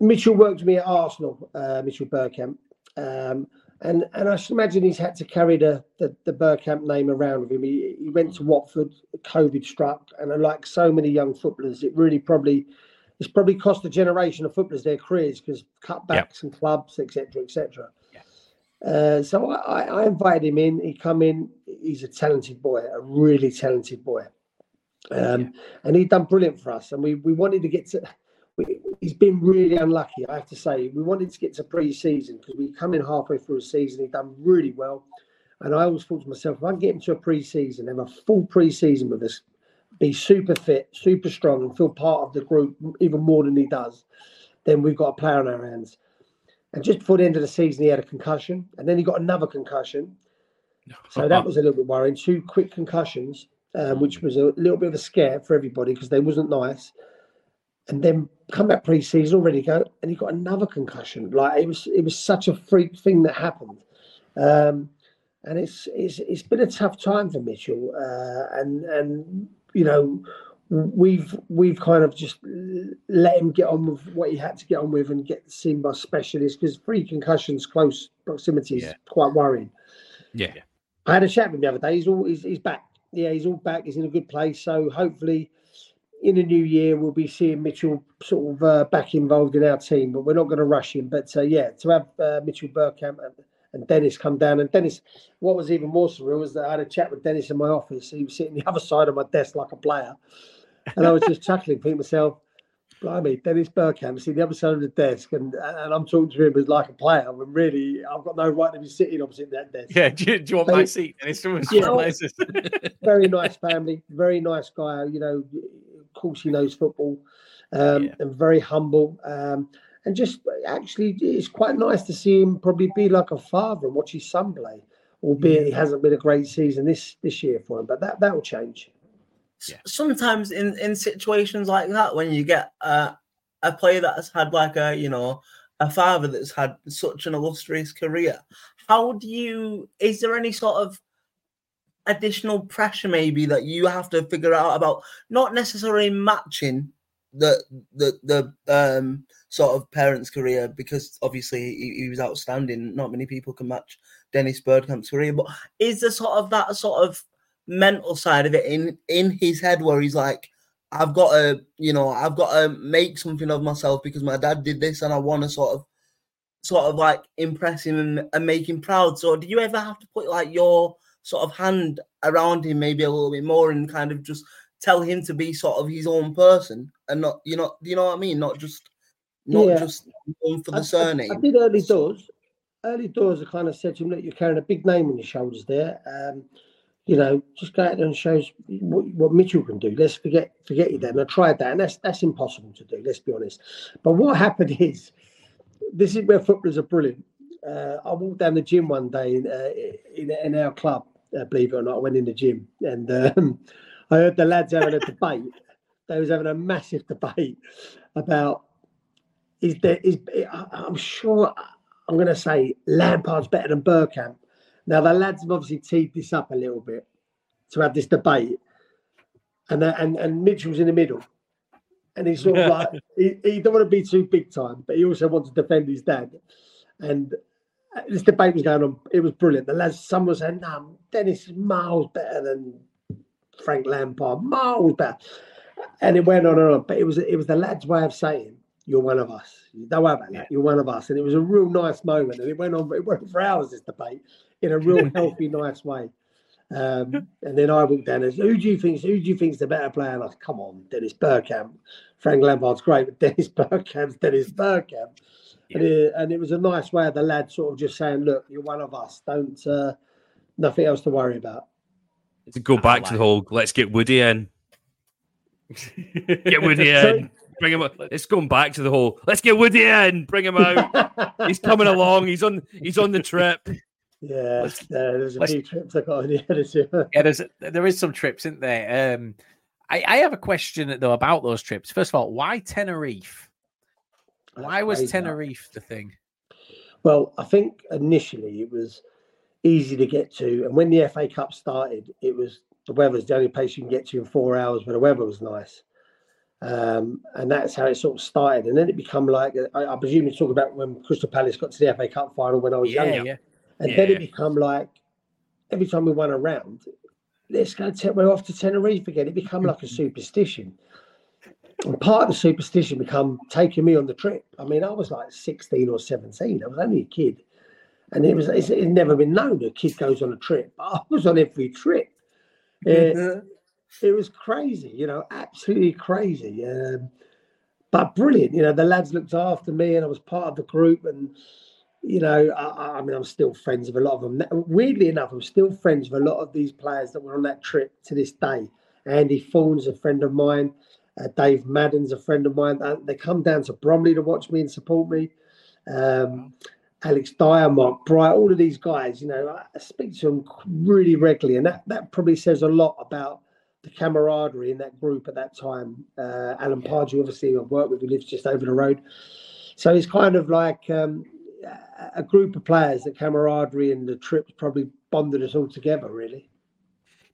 B: Mitchell worked with me at Arsenal, uh, Mitchell Bergkamp. Um, and and I should imagine he's had to carry the the, the Bergkamp name around with him. He, he went to Watford, COVID struck, and like so many young footballers, it really probably it's probably cost a generation of footballers their careers because cutbacks yep. and clubs, etc., etc. Yeah. Uh, so I, I, invited him in. He come in. He's a talented boy, a really talented boy, um, and he'd done brilliant for us. And we we wanted to get to. We, he's been really unlucky, I have to say. We wanted to get to pre-season because we come in halfway through a season. He'd done really well, and I always thought to myself, if I can get him to a pre-season, have a full pre-season with us, be super fit, super strong, and feel part of the group even more than he does, then we've got a player on our hands. And just before the end of the season, he had a concussion, and then he got another concussion. So that was a little bit worrying. Two quick concussions, um, which was a little bit of a scare for everybody because they wasn't nice. and then come back pre-season already go, and he got another concussion. Like it was, it was such a freak thing that happened. Um, and it's it's it's been a tough time for Mitchell, uh, and and you know we've we've kind of just let him get on with what he had to get on with and get seen by specialists because three concussions close proximity is
A: Yeah.
B: quite worrying.
C: Yeah.
B: I had a chat with him the other day. He's all he's, he's back. Yeah, he's all back. He's in a good place. So hopefully, in the new year, we'll be seeing Mitchell sort of uh, back involved in our team. But we're not going to rush him. But uh, yeah, to have uh, Mitchell Bergkamp and, and Dennis come down, and Dennis, what was even more surreal was that I had a chat with Dennis in my office. He was sitting the other side of my desk like a player, and I was just chuckling, to myself. Blimey, Dennis Bergkamp, see the other side of the desk, and and I'm talking to him as like a player. When really, I've got no right to be sitting opposite that desk.
A: Yeah, do you, do you want
B: So-
A: my seat? And it's someone's
B: Yeah. very nice family, very nice guy. You know, of course he knows football, um,
A: Yeah.
B: and very humble. Um, and just actually, it's quite nice to see him probably be like a father and watch his son play. Albeit it hasn't been a great season this this year for him, but that that will change.
A: Yeah.
D: Sometimes in in situations like that, when you get uh, a player that has had like a you know a father that's had such an illustrious career, how do you? Is there any sort of additional pressure maybe that you have to figure out about not necessarily matching the the the um sort of parent's career because obviously he, he was outstanding. Not many people can match Dennis Bergkamp's career, but is there sort of that sort of mental side of it in in his head where he's like, I've got to, you know, I've got to make something of myself because my dad did this and I want to sort of sort of like impress him and, and make him proud. So do you ever have to put like your sort of hand around him maybe a little bit more and kind of just tell him to be sort of his own person and not you know do you know what I mean? Not just not
B: Yeah.
D: just for the
B: I-
D: surname.
B: I, did early doors. Early doors, I kind of said to him, "Look, you're carrying a big name on your shoulders there. Um, you know, just go out there and show what, what Mitchell can do. Let's forget forget you then. I tried that, and that's that's impossible to do. Let's be honest. But what happened is, this is where footballers are brilliant. Uh, I walked down the gym one day in uh, in, in our club. Uh, believe it or not, I went in the gym and um, I heard the lads having a debate. They was having a massive debate about is there is I'm sure I'm going to say Lampard's better than Bergkamp. Now the lads have obviously teed this up a little bit to have this debate, and uh, and and Mitchell's in the middle, and he's sort of like he, he don't want to be too big time, but he also wants to defend his dad, and uh, this debate was going on. It was brilliant. The lads, some was saying, "No, Dennis is miles better than Frank Lampard, miles better," and it went on and on. But it was it was the lads' way of saying, "You're one of us. Don't worry about that. You're one of us." And it was a real nice moment, and it went on. It went for hours. This debate in a real healthy, nice way. Um, and then I walked down and said, who do you think who do you think's the better player? And I said, come on, Dennis Bergkamp. Frank Lampard's great, but Dennis Bergkamp's Dennis Bergkamp. And, it, and it was a nice way of the lad sort of just saying, look, you're one of us. Don't uh, nothing else to worry about.
C: To go back to the whole let's get Woody in. Get Woody in. Bring him up. It's going back to the whole let's get Woody in, bring him out. he's coming along, he's on he's on the trip.
B: Yeah, yeah, there's a few trips I got on the editor.
A: yeah, there's there is some trips, isn't there? Um, I, I have a question though about those trips. First of all, why Tenerife? Why was
B: that.
A: Tenerife the thing?
B: Well, I think initially it was easy to get to, and when the FA Cup started, it was the weather's the only place you can get to in four hours, but the weather was nice, um, and that's how it sort of started. And then it become like I, I presume you talk about when Crystal Palace got to the FA Cup final when I was
A: Yeah,
B: younger,
A: yeah.
B: And then it become like every time we won a round, let's go. Te- we're off to Tenerife again. It become like a superstition. And part of the superstition become taking me on the trip. I mean, I was like 16 or 17. I was only a kid. And it was it's, it's never been known that a kid goes on a trip. I was on every trip. Uh, it was crazy, you know, absolutely crazy. Um, but brilliant. You know, the lads looked after me and I was part of the group. And, you know, I- I, mean, I'm still friends with a lot of them. Weirdly enough, I'm still friends with a lot of these players that were on that trip to this day. Andy Thorn's a friend of mine. Uh, Dave Madden's a friend of mine. Uh, they come down to Bromley to watch me and support me. Um, Alex Dyer, Mark Bright, all of these guys, you know, I I speak to them really regularly, and that, that probably says a lot about the camaraderie in that group at that time. Uh, Alan Pardew, obviously, I've worked with, who lives just over the road. So it's kind of like um, a group of players, the camaraderie and the trips probably bonded us all together, really.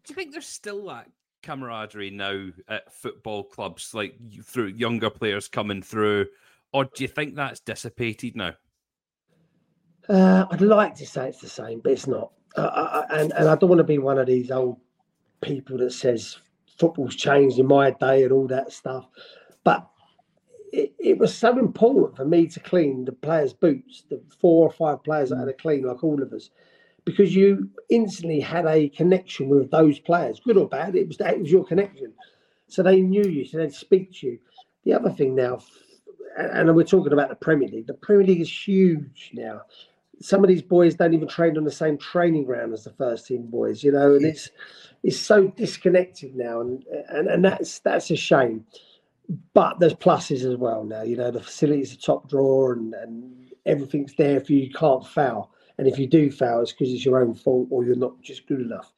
C: Do you think there's still that camaraderie now at football clubs, like through younger players coming through, or do you think that's dissipated now?
B: Uh, I'd like to say it's the same, but it's not. Uh, uh and and I don't want to be one of these old people that says football's changed in my day and all that stuff. But it, it, was so important for me to clean the players' boots, the four or five players that had mm. to clean, like all of us, because you instantly had a connection with those players, good or bad. It was it was your connection, so they knew you, so they'd speak to you. The other thing now, and we're talking about the Premier League. The Premier League is huge now. Some of these boys don't even train on the same training ground as the first team boys, you know, and it's it's so disconnected now, and and, and that's that's a shame but there's pluses as well now. You know, the facilities are top drawer and, and everything's there for you. You can't foul. And if you do foul, it's because it's your own fault or you're not just good enough.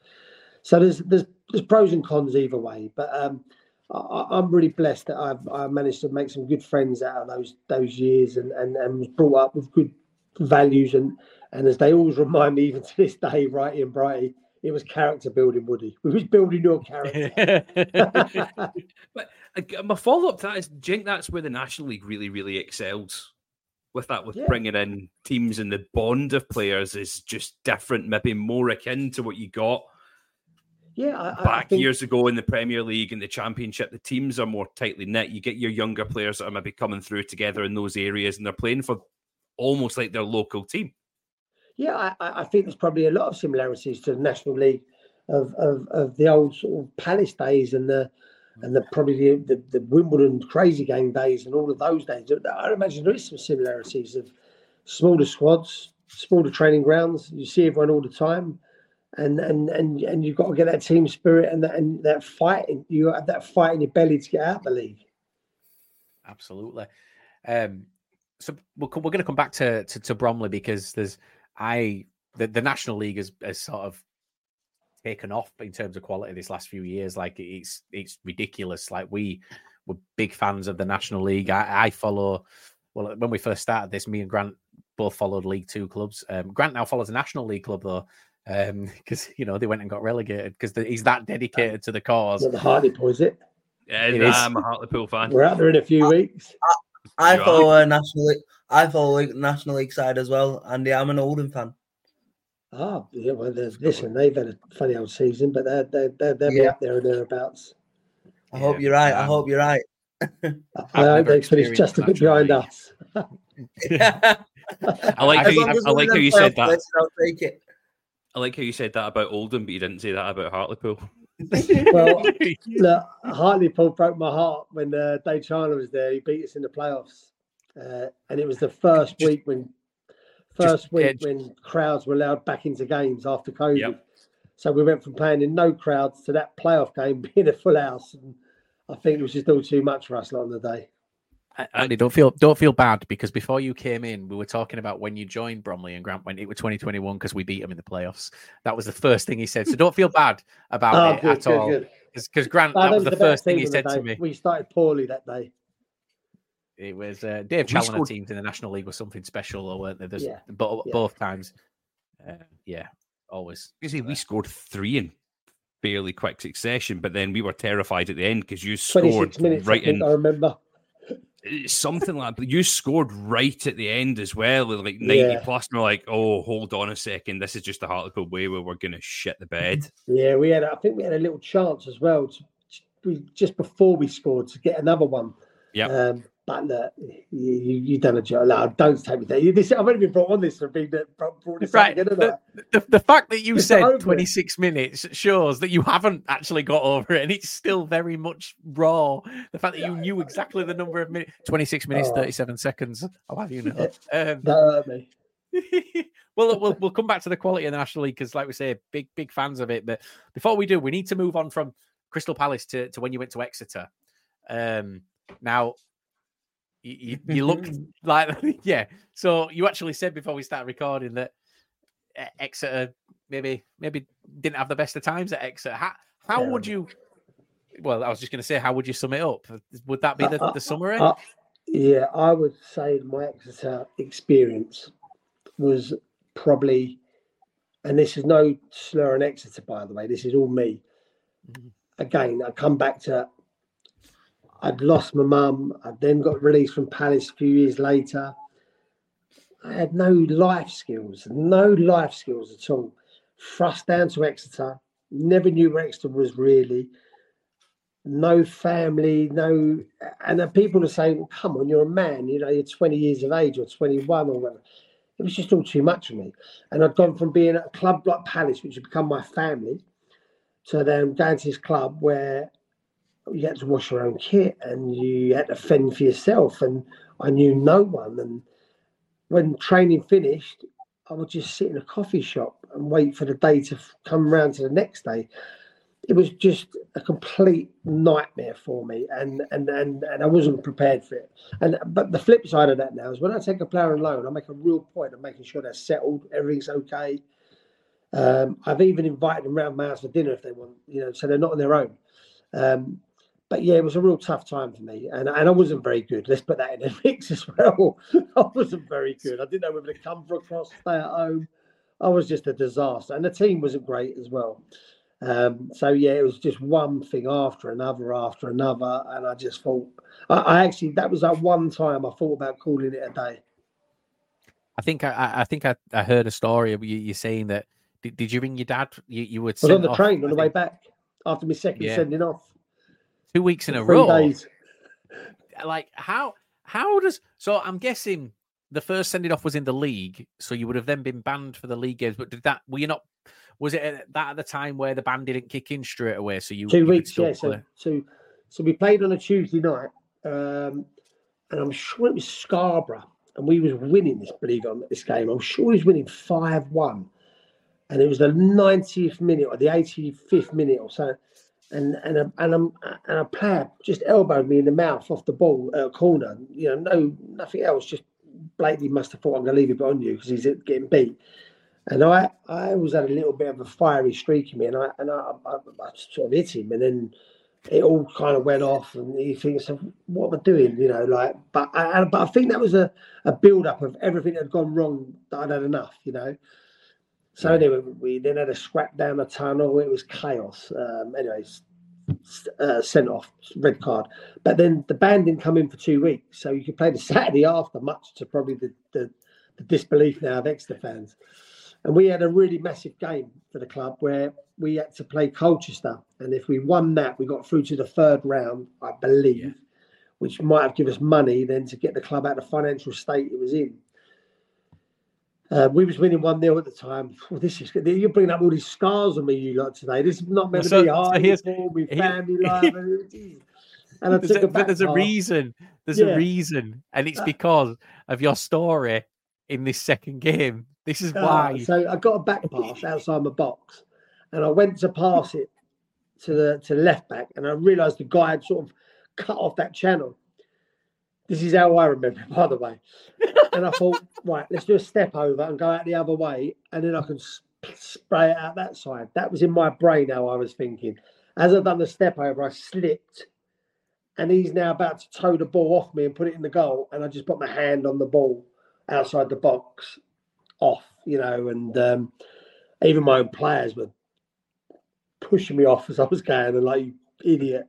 B: So there's there's there's pros and cons either way. But um, I, am really blessed that I've I managed to make some good friends out of those those years and, and, and was brought up with good values and and as they always remind me even to this day, Wrighty and Brighty, it was character building, Woody. We was building your character.
C: but uh, my follow up to that is, Jink, that's where the National League really, really excels with that, with yeah. bringing in teams and the bond of players is just different, maybe more akin to what you got.
B: Yeah, I,
C: back
B: I think...
C: years ago in the Premier League and the Championship, the teams are more tightly knit. You get your younger players that are maybe coming through together in those areas, and they're playing for almost like their local team.
B: Yeah, I, I think there's probably a lot of similarities to the National League of, of, of the old sort of Palace days and the and the probably the, the, the, Wimbledon Crazy Gang days and all of those days. I imagine there is some similarities of smaller squads, smaller training grounds. You see everyone all the time, and and and and you've got to get that team spirit and that and that fight. You have that fight in your belly to get out of the league.
A: Absolutely. Um, so we're, we're going to come back to, to, to Bromley because there's I the, the National League has, has sort of taken off in terms of quality this last few years. Like it's it's ridiculous. Like we were big fans of the National League. I, I follow. Well, when we first started this, me and Grant both followed League Two clubs. Um, Grant now follows a National League club though, because um, you know they went and got relegated because he's that dedicated to the cause.
B: the Hartlepool, is it?
C: Yeah, it I'm a Hartlepool fan.
B: We're out there in a few weeks.
D: I, I follow a National League. I follow National League side as well, Andy. I'm an Oldham fan.
B: Ah, yeah, well, listen, they've had a funny old season, but they're they're they're, they're yeah. up there and thereabouts.
D: I hope you're right. I hope you're right.
B: I hope they finished just a bit behind league. us.
C: I like how you, I, I like how you said that. I'll take it. I like how you said that about Oldham, but you didn't say that about Hartlepool.
B: well, look, Hartlepool broke my heart when uh, Dave Challinor was there. He beat us in the playoffs. Uh, and it was the first just, week when first just, week yeah, when crowds were allowed back into games after COVID. Yep. So we went from playing in no crowds to that playoff game being a full house, and I think it was just all too much for us on the day.
A: Andy, don't feel don't feel bad because before you came in, we were talking about when you joined Bromley and Grant went it was 2021 because we beat them in the playoffs. That was the first thing he said. So don't feel bad about oh, it good, at good, all. Because Grant, that, that was the, the first thing he said to me.
B: We started poorly that day.
A: It was uh, Dave Challinor scored... teams in the National League was something special, though, weren't there? There's, yeah. Both, yeah. both times. Uh, yeah, always.
C: You see, we scored three in fairly quick succession, but then we were terrified at the end because you scored
B: minutes,
C: right in.
B: I remember
C: something like but you scored right at the end as well like 90 yeah. plus and we're like oh hold on a second. This is just a Hartlepool way where we're gonna shit the bed.
B: Yeah we had i think we had a little chance as well to, just before we scored to get another one.
C: Yeah um,
B: but look, you, you done a job. No, don't take me there. This, I've only been brought on this for being brought this
A: right. The, the, the, fact that you it's said 26 minutes shows that you haven't actually got over it, and it's still very much raw. The fact that you knew exactly the number of minutes 26 minutes, oh. 37 seconds. I'll have you know. Um,
B: that hurt me.
A: well, we'll we'll come back to the quality of the National League because, like we say, big big fans of it. But before we do, we need to move on from Crystal Palace to, to when you went to Exeter. Um, now, you, you, look like yeah. So you actually said before we started recording that Exeter maybe maybe didn't have the best of times at Exeter. How how would you Well, I was just going to say, how would you sum it up? Would that be the,
B: Uh,
A: the summary?
B: Uh, yeah, I would say my Exeter experience was probably, and this is no slur on Exeter, by the way, this is all me. Again, I come back to I'd lost my mum, I then got released from Palace a few years later. I had no life skills, no life skills at all. Thrust down to Exeter, never knew where Exeter was really no family, no, and then people are saying, well, "Come on, you're a man. You know, you're 20 years of age or 21 or whatever." It was just all too much for me, and I'd gone from being at a club like Palace, which had become my family, to then going to this club where you had to wash your own kit and you had to fend for yourself, and I knew no one. And when training finished, I would just sit in a coffee shop and wait for the day to come around to the next day it was just a complete nightmare for me and and and, and I wasn't prepared for it. And but the flip side of that now is when I take a player on loan, I make a real point of making sure they're settled, everything's okay. Um, I've even invited them round my house for dinner if they want, you know, so they're not on their own. Um, but yeah, it was a real tough time for me, and, and I wasn't very good. Let's put that in the mix as well. I wasn't very good. I didn't know whether to come for a cross, stay at home. I was just a disaster, and the team wasn't great as well. Um, so yeah, it was just one thing after another after another, and I just thought I, I actually that was that one time I thought about calling it a day.
A: I think I- I, think I, I heard a story of you, you saying that. Did, did you ring your dad? You, you would
B: I was on the train on the way back after my second
A: Yeah.
B: sending off.
A: Two weeks in a
B: Three
A: row.
B: days.
A: Like how how does so? I'm guessing the first sending off was in the league, so you would have then been banned for the league games. But did that? Were you not? Was it at that at the time where the ban didn't kick in straight away? So you
B: two
A: you
B: weeks, yeah. So, so, so we played on a Tuesday night, um, and I'm sure it was Scarborough, and we was winning this or not, this game. I'm sure he was winning five one, and it was the 90th minute or the 85th minute or so, and and a, and a, and a player just elbowed me in the mouth off the ball at a corner. You know, no nothing else, just blatantly must have thought I'm going to leave it on you because he's getting beat. And I, I always had a little bit of a fiery streak in me, and I, and I, I, I sort of hit him, and then it all kind of went off, and he thinks, "What am I doing?" You know, like. But I, but I think that was a, a build up of everything that had gone wrong. That I'd had enough, you know. So anyway, we then had a scrap down the tunnel. It was chaos. Um, anyways, uh, sent off, red card. But then the band didn't come in for two weeks, so you could play the Saturday after, much to probably the, the, the disbelief now of Exeter fans. And we had a really massive game for the club where we had to play Colchester, and if we won that, we got through to the third round, I believe, which might have given us money then to get the club out of the financial state it was in. Uh, we was winning one 0 at the time. Oh, this is good. You're bringing up all these scars on me, you lot today. This is not meant
A: So-
B: to be hard.
A: so here's-
B: with
A: here-
B: family life. And, I
A: There's
B: took
A: a, but there's a reason. There's
B: Yeah.
A: a reason, and it's
B: Uh,
A: because of your story in this second game. This is
B: Uh,
A: why.
B: so I got a back pass outside my box, and I went to pass it to the to the left back, and I realised the guy had sort of cut off that channel. This is how I remember, it, by the way. And I thought, right, let's do a step over and go out the other way, and then I can s- spray it out that side. That was in my brain how I was thinking. As I've done the step over, I slipped, and he's now about to toe the ball off me and put it in the goal, and I just put my hand on the ball outside the box, off, you know, and um, even my own players were pushing me off as I was going, and like you idiot.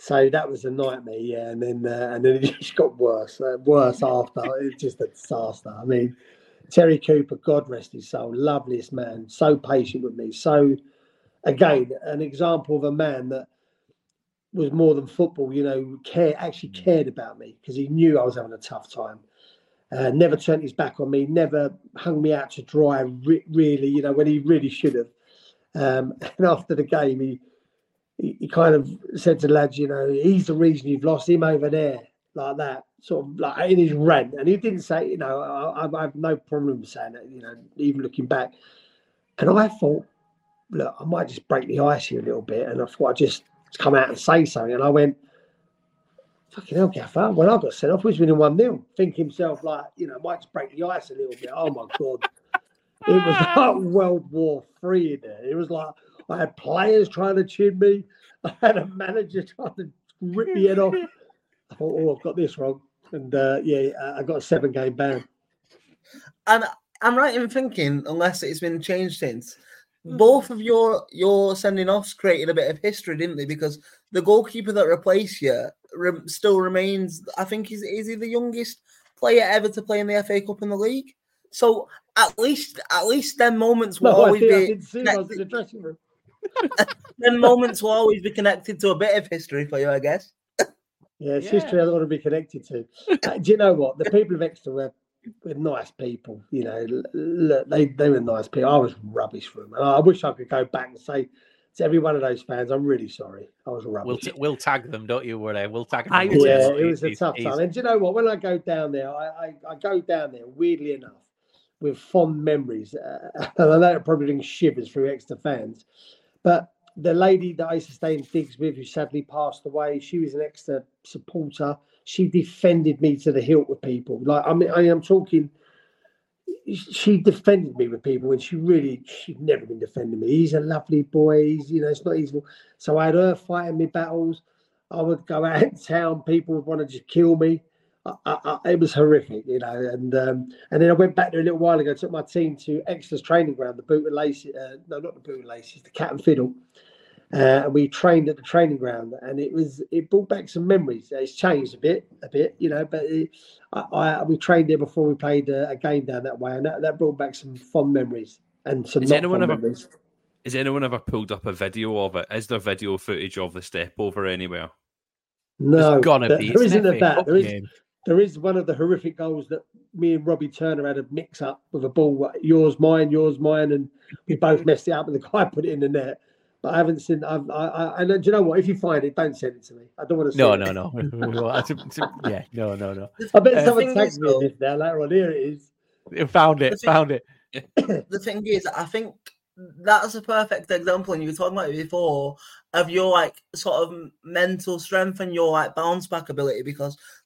B: So that was a nightmare, yeah. And then uh, and then it just got worse, uh, worse after. It was just a disaster. I mean, Terry Cooper, God rest his soul, loveliest man, so patient with me. So again, an example of a man that was more than football. You know, care actually cared about me because he knew I was having a tough time. Uh, never turned his back on me. Never hung me out to dry. Re- really, you know, when he really should have. Um, and after the game, he he, kind of said to the lads, you know, he's the reason you've lost him over there, like that, sort of like in his rant. And he didn't say, you know, I, I- have no problem saying that, you know, even looking back. And I thought, look, I might just break the ice here a little bit. And I thought I'd just come out and say something. And I went, fucking hell, Gaffer, when I got sent off, we was winning 1 0. Think himself, like, you know, might just break the ice a little bit. Oh my God. It was like World War Three in there. It was like I had players trying to chin me. I had a manager trying to rip me head off. I thought, oh, I've got this wrong. And uh, yeah, I got a seven game ban.
D: And I'm right in thinking, unless it's been changed since, both of your your sending offs created a bit of history, didn't they? Because the goalkeeper that replaced you re- still remains. I think is is he the youngest player ever to play in the FA Cup in the league? So at least at least them moments will
B: No, I
D: always
B: did- I
D: be
B: didn't see him. I was in the dressing room.
D: them moments will always be connected to a bit of history for you, I guess.
B: Yeah, it's
A: Yeah.
B: history I don't want to be connected to. Uh, do you know what? The people of Exeter were, were nice people. You know, look, they, they were nice people. I was rubbish for them. And I wish I could go back and say to every one of those fans, I'm really sorry. I was rubbish.
A: We'll t- we'll tag them, don't you? Worry, we'll tag them.
C: I
B: yeah,
A: Twitter.
B: it was a tough
A: he's-
B: time. And do you know what? When I go down there, I, I, I go down there, weirdly enough, with fond memories. Uh, and I know it probably brings shivers through Exeter fans. But the lady that I stay in digs with, who sadly passed away, she was an Exeter uh, supporter. She defended me to the hilt with people. Like, I mean, I am talking. She defended me with people when she really, she'd never been defending me. He's a lovely boy. He's, you know, it's not easy. So I had her fighting me battles. I would go out in town. People would want to just kill me. I, I, I, it was horrific, you know. And um, and then I went back there a little while ago. Took my team to Exeter's training ground, the Boot and Laces. Uh, no, not the Boot and Laces, the Cat and Fiddle. Uh, and we trained at the training ground, and it was it brought back some memories. It's changed a bit, a bit, you know. But it, I, I we trained there before we played a, a game down that way, and that, that brought back some fond memories and some
C: Is
B: not
C: anyone
B: fond
C: ever-
B: memories.
C: Has anyone ever pulled up a video of it? Is there video footage of the step over anywhere?
B: No,
A: gonna
B: there-
A: be.
B: there
A: It's an
B: isn't of
A: FA
B: that. There is
A: game.
B: There is one of the horrific goals that me and Robbie Turner had a mix up with a ball, yours, mine, yours, mine, and we both messed it up, and the guy put it in the net. But I haven't seen. I've, I, I, and do you know what? If you find it, don't send it to me. I don't want to. See
A: No,
B: it.
A: no, no. Well, that's a- it's a- yeah, no, no, no.
B: I bet
A: Uh,
B: someone
D: thing
B: tags
D: is,
B: me in this now. Later on, here it is.
A: You Found it.
D: The thing-
A: Found it.
D: the thing is, I think that's a perfect example, and you were talking about it before of your like sort of mental strength and your like bounce back ability. Because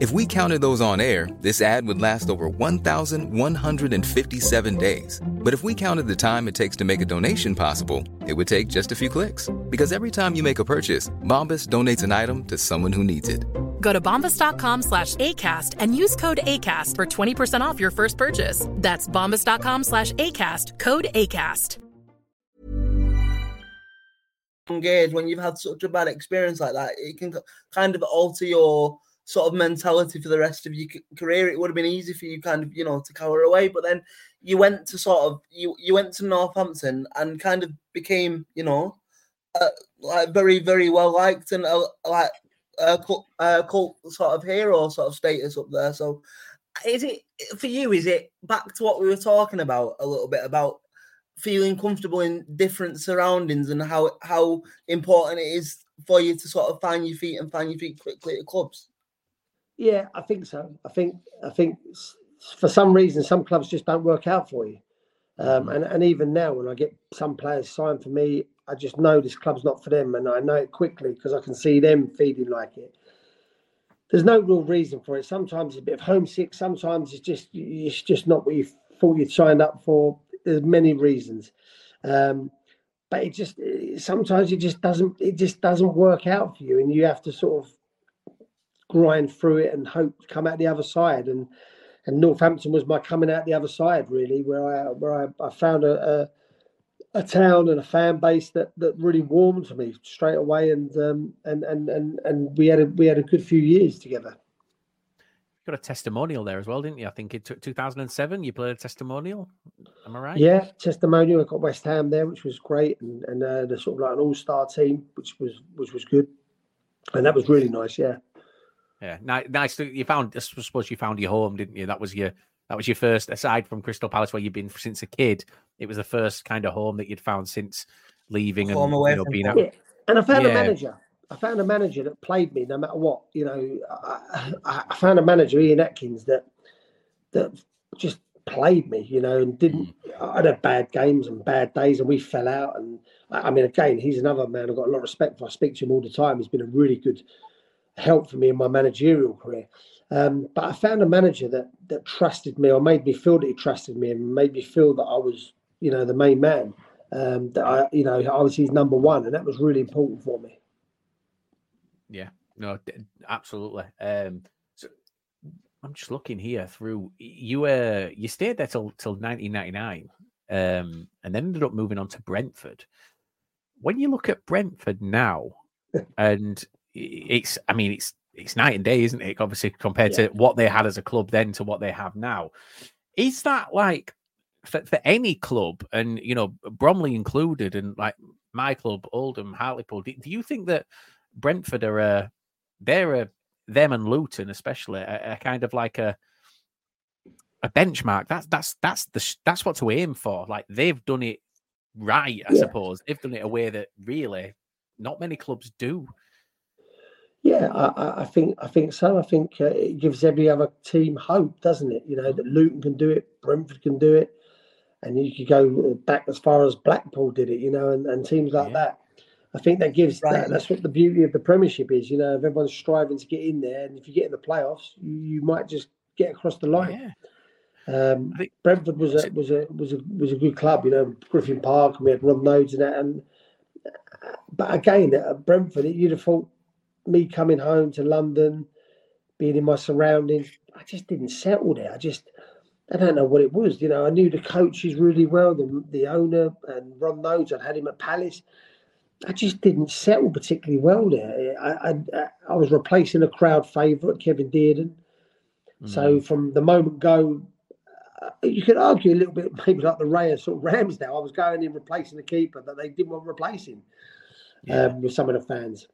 E: If we counted those on air, this ad would last over 1,157 days. But if we counted the time it takes to make a donation possible, it would take just a few clicks. Because every time you make a purchase, Bombas donates an item to someone who needs it.
F: Go to bombas.com slash ACAST and use code ACAST for 20% off your first purchase. That's bombas.com slash ACAST, code ACAST.
D: engaged when you've had such a bad experience like that. It can kind of alter your sort of mentality for the rest of your career. It would have been easy for you, kind of, you know, to cower away, but then you went to sort of you you went to Northampton and kind of became, you know, uh, like very very well liked and uh, like a cult, uh, cult sort of hero sort of status up there. So, is it for you? Is it back to what we were talking about a little bit about feeling comfortable in different surroundings and how how important it is for you to sort of find your feet and find your feet quickly at clubs?
B: Yeah, I think so. I think I think for some reason some clubs just don't work out for you. Um, and, and even now, when I get some players signed for me, I just know this club's not for them, and I know it quickly because I can see them feeling like it. There's no real reason for it. Sometimes it's a bit of homesick. Sometimes it's just it's just not what you thought you'd signed up for. There's many reasons, um, but it just sometimes it just doesn't it just doesn't work out for you, and you have to sort of grind through it and hope to come out the other side. And and Northampton was my coming out the other side, really, where I where I, I found a, a a town and a fan base that that really warmed to me straight away, and um, and and and and we had a we had a good few years together.
A: Got a testimonial there as well, didn't you? I think in took 2007. You played a testimonial. Am I right?
B: Yeah, testimonial. I got West Ham there, which was great, and and uh, the sort of like an all star team, which was which was good. and that was really nice. Yeah,
A: Yeah, Ni- nice. To, you found. I suppose you found your home, didn't you? That was your. That was your first, aside from Crystal Palace, where you've been since a kid. It was the first kind of home that you'd found since leaving and
D: Home away
A: you know, being out.
B: yeah. And I found a
A: Yeah.
B: manager. I found a manager that played me no matter what. You know, I, I, I found a manager, Ian Atkins, that that just played me. You know, and didn't. Mm. I'd have bad games and bad days, and we fell out. And I I mean, again, he's another man I've got a lot of respect for. I speak to him all the time. He's been a really good help for me in my managerial career. Um, but I found a manager that that trusted me, or made me feel that he trusted me, and made me feel that I was, you know, the main man. Um, that I, you know, I was his number one, and that was really important for me.
A: Yeah, no, absolutely. Um, so I'm just looking here through. You uh, you stayed there till till 1999, um, and then ended up moving on to Brentford. When you look at Brentford now, and it's, I mean, it's it's night and day, isn't it? Obviously, compared
B: Yeah.
A: to what they had as a club then to what they have now. Is that like for, for any club, and you know, Bromley included, and like my club, Oldham, Hartlepool? Do, do you think that Brentford are a they're a them and Luton especially a, a kind of like a a benchmark. That's that's that's the that's what to aim for. Like they've done it right, I
B: Yeah.
A: suppose. They've done it a way that really not many clubs do.
B: Yeah, I, I- think I think so. I think uh, it gives every other team hope, doesn't it? You know that Luton can do it, Brentford can do it, and you could go back as far as Blackpool did it. You know, and, and teams like
A: Yeah.
B: that. I think that gives
D: Right.
B: that, that's what the beauty of the Premiership is. You know, if everyone's striving to get in there, and if you get in the playoffs, you, you might just get across the line.
A: Yeah.
B: Um,
A: I think-
B: Brentford was a was a was a was a good club, you know, Griffin Park, and we had Ron Noades and that. And but again, at Brentford, you'd have thought me coming home to London, being in my surroundings, I just didn't settle there. I just I don't know what it was. You know, I knew the coaches really well, the the owner and Ron Noades. I'd had him at Palace. I just didn't settle particularly well there. I I, I was replacing a crowd favourite, Kevin Dearden.
A: Mm.
B: So from the moment go, uh, you could argue a little bit, maybe like the Raya sort of now. I was going in replacing the keeper that they didn't want replacing
A: Yeah.
B: um, with some of the fans.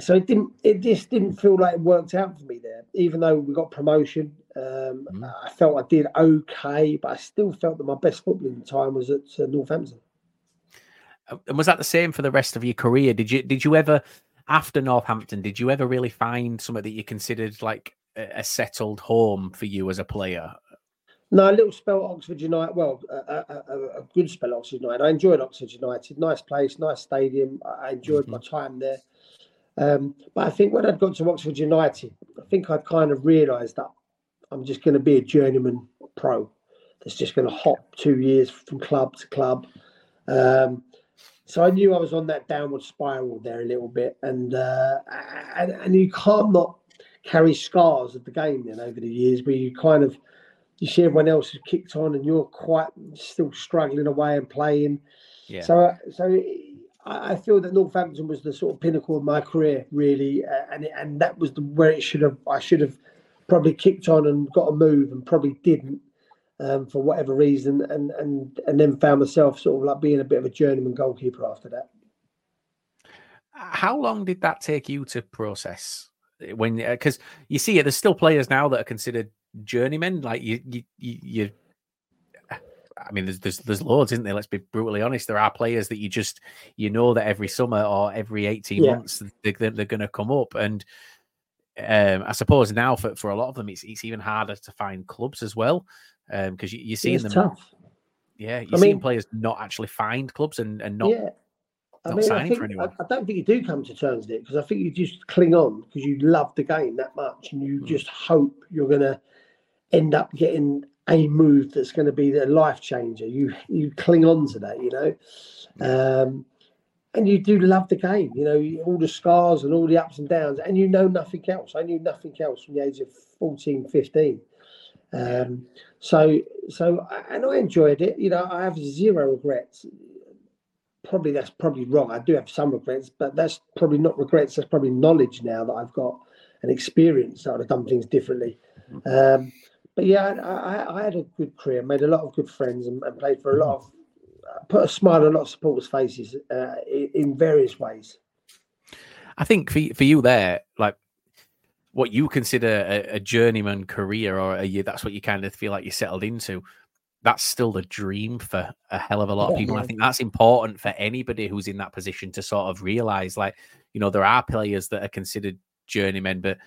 B: So it didn't. It just didn't feel like it worked out for me there. Even though we got promotion, um,
A: Mm.
B: I felt I did okay, but I still felt that my best footballing time was at uh, Northampton.
A: And was that the same for the rest of your career? Did you did you ever after Northampton, did you ever really find something that you considered like a, settled home for you as a player?
B: No, a little spell at Oxford United. Well, a, a, a, good spell at Oxford United. I enjoyed Oxford United. Nice place, nice stadium. I I enjoyed my time there. Um, but I think when I'd got to Oxford United, I think I'd kind of realised that I'm just going to be a journeyman pro that's just going to hop two years from club to club. Um, so I knew I was on that downward spiral there a little bit, and uh, and, and you can't not carry scars of the game then over the years, where you kind of you see everyone else has kicked on, and you're quite still struggling away and playing.
A: Yeah.
B: So, uh, so I feel that Northampton was the sort of pinnacle of my career, really, uh, and it, and that was the where it should have. I should have probably kicked on and got a move, and probably didn't um, for whatever reason, and and and then found myself sort of like being a bit of a journeyman goalkeeper after that.
A: How long did that take you to process? When because you see, there's still players now that are considered journeymen. Like you, you, you I mean, there's, there's there's loads, isn't there? Let's be brutally honest. There are players that you just you know that every summer or every eighteen
B: Yeah.
A: months they, they're, they're going to come up, and um, I suppose now for, for a lot of them, it's it's even harder to find clubs as well because you, you're seeing them.
B: tough.
A: Yeah, you're
B: I
A: seeing
B: mean-
A: players not actually find clubs and, and not
B: yeah. I
A: not
B: mean, I,
A: signing
B: think,
A: for
B: I,
A: anyone.
B: I don't think you do come to terms with it because I think you just cling on because you love the game that much and you just hope you're going to end up getting a move that's going to be the life changer. You you cling on to that, you know, um, and you do love the game. You know, all the scars and all the ups and downs, and you know nothing else. I knew nothing else from the age of 14, 15. Um, so so and I enjoyed it. You know, I have zero regrets probably that's probably wrong. I do have some regrets, but that's probably not regrets. That's probably knowledge now that I've got an experience that I've done things differently. Um, but yeah, I, I, I had a good career, made a lot of good friends, and, and played for a lot of, put a smile on a lot of supporters' faces uh, in, various ways.
A: I think for for you there, like what you consider a, a journeyman career, or a, you, that's what you kind of feel like you settled into. That's still the dream for a hell of a lot of people. I think that's important for anybody who's in that position to sort of realize, like, you know, there are players that are considered journeymen, but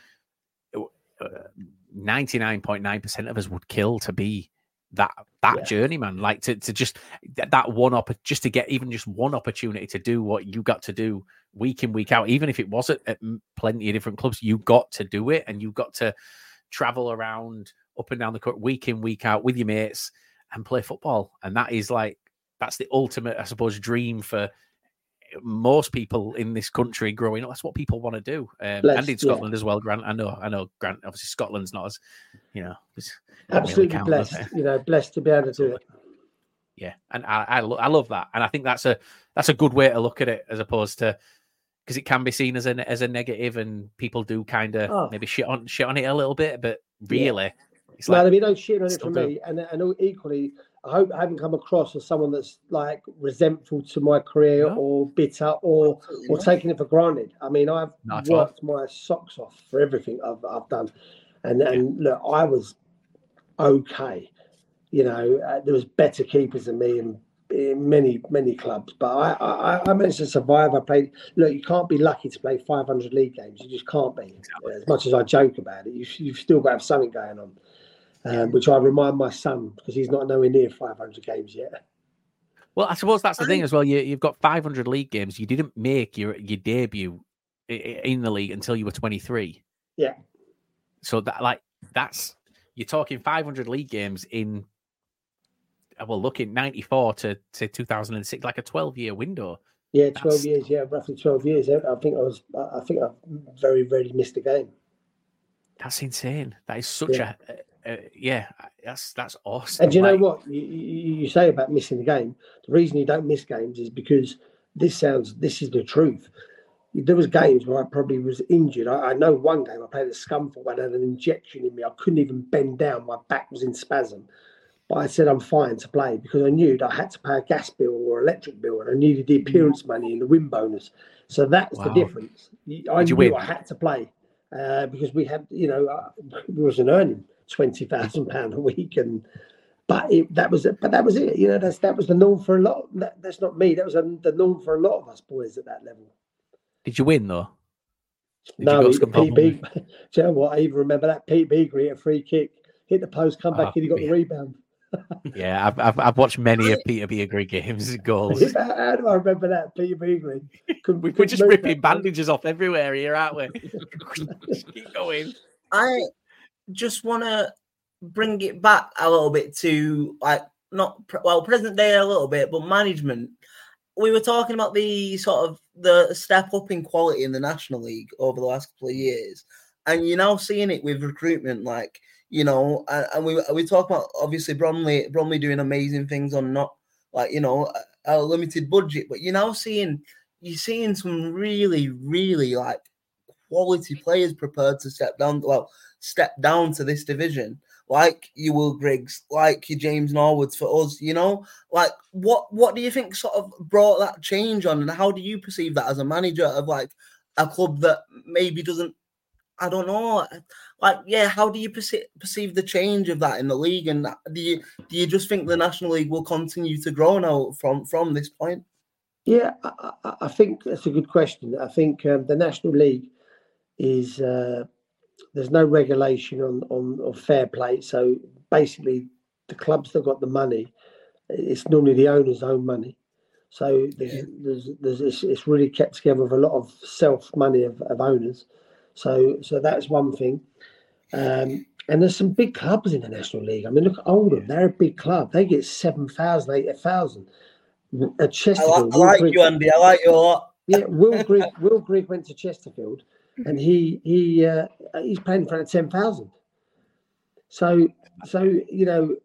A: uh, ninety nine point nine percent of us would kill to be that that
B: Yeah.
A: journeyman like to, to just that, that one up just to get even just one opportunity to do what you got to do week in week out even if it wasn't at plenty of different clubs you got to do it and you got to travel around up and down the court week in week out with your mates and play football and that is like that's the ultimate i suppose dream for most people in this country growing up that's what people want to do um, and in
B: yeah.
A: scotland as well grant i know i know grant obviously scotland's not as you know it's- really
B: Absolutely
A: count,
B: blessed, you know, blessed to be able to do it.
A: Yeah, and I I, lo- I love that, and I think that's a that's a good way to look at it as opposed to because it can be seen as a as a negative, and people do kind of
B: Oh.
A: maybe shit on shit on it a little bit, but really, it's
B: no,
A: like
B: no shit on it
A: do.
B: me. And and equally, I hope I haven't come across as someone that's like resentful to my career
A: No.
B: or bitter or or taking it for granted. I mean, I've
A: Not at all.
B: worked my socks off for everything I've I've done, and and look, I was okay. You know, uh, there was better keepers than me in, in many many clubs, but I, I I managed to survive. I played. Look, you can't be lucky to play 500 league games. You just can't be. As much as I joke about it, you, you've still got to have something going on. Um, which I remind my son because he's not nowhere near 500 games yet.
A: well, I suppose that's the thing as well. You you've got 500 league games. You didn't make your your debut i- i- in the league until you were 23.
B: Yeah.
A: So that like that's you're talking 500 league games in uh, well, looking 94 to to 2006, like a 12 year window.
B: Yeah, 12
A: That's-
B: years. Yeah, roughly 12 years. I I think I was. I I think I very rarely missed a game.
A: That's insane. That is such
B: Yeah.
A: a, a yeah. That's that's awesome.
B: And do you know
A: like-
B: what you, you, say about missing the game? The reason you don't miss games is because this sounds. This is the truth. There was games where I probably was injured. I, I know one game I played at Scunthorpe. I had an injection in me. I couldn't even bend down. My back was in spasm. But I said I'm fine to play because I knew that I had to pay a gas bill or electric bill, and I needed the appearance money and the win bonus. So that's
A: Wow.
B: the difference. I
A: Did
B: knew? I had to play uh, because we had, you know, uh, we wasn't earning twenty thousand pound a week, and but it, that was it. But that was it. You know, that's that was the norm for a lot. That, that's not me. That was um the norm for a lot of us boys at that level.
A: Did you win though? Did
B: no,
A: you
B: he-
A: go
B: Pete Beag, do you know what? I even remember that Pete Beagrie hit a free kick, hit the post, come back,
A: Oh,
B: and he got
A: yeah.
B: the rebound.
A: Yeah, I've, I've I've watched many of Peter Beagrie games goals.
B: How, how do I remember that, Peter Beagrie? Couldn't-
A: We're just
B: move
A: ripping
B: that.
A: bandages off everywhere here, aren't we? Keep going.
D: I just want to bring it back a little bit to like not well present day a little bit, but management. We were talking about the sort of the step up in quality in the National League over the last couple of years, and you're now seeing it with recruitment. Like you know, and, and we we talk about obviously Bromley Bromley doing amazing things on not like you know a, a limited budget, but you're now seeing you're seeing some really really like quality players prepared to step down. Well, step down to this division, like you Will Griggs, like your James Norwoods for us. You know, like what what do you think sort of brought that change on, and how do you perceive that as a manager of like a club that maybe doesn't? I don't know. Like, yeah, how do you perceive, perceive the change of that in the league? And do you do you just think the National League will continue to grow now from from this point?
B: Yeah, I, I, I think that's a good question. I think um, the National League is uh, there's no regulation on, on on fair play. So basically, the clubs that got the money, it's normally the owners' own money. So there's, there's, there's it's, it's really kept together with a lot of self money of, of owners. So so that's one thing. Um, and there's some big clubs in the National League. I mean, look at Oldham; they're a big club. They get 7,000, 8,000. At
D: I, li-
B: Chesterfield,
D: I
B: Will
D: like you, Andy. I like you a lot.
B: yeah, Will Grigg, Will Grigg went to Chesterfield, and he he uh, he's playing in front of ten thousand. So so you know,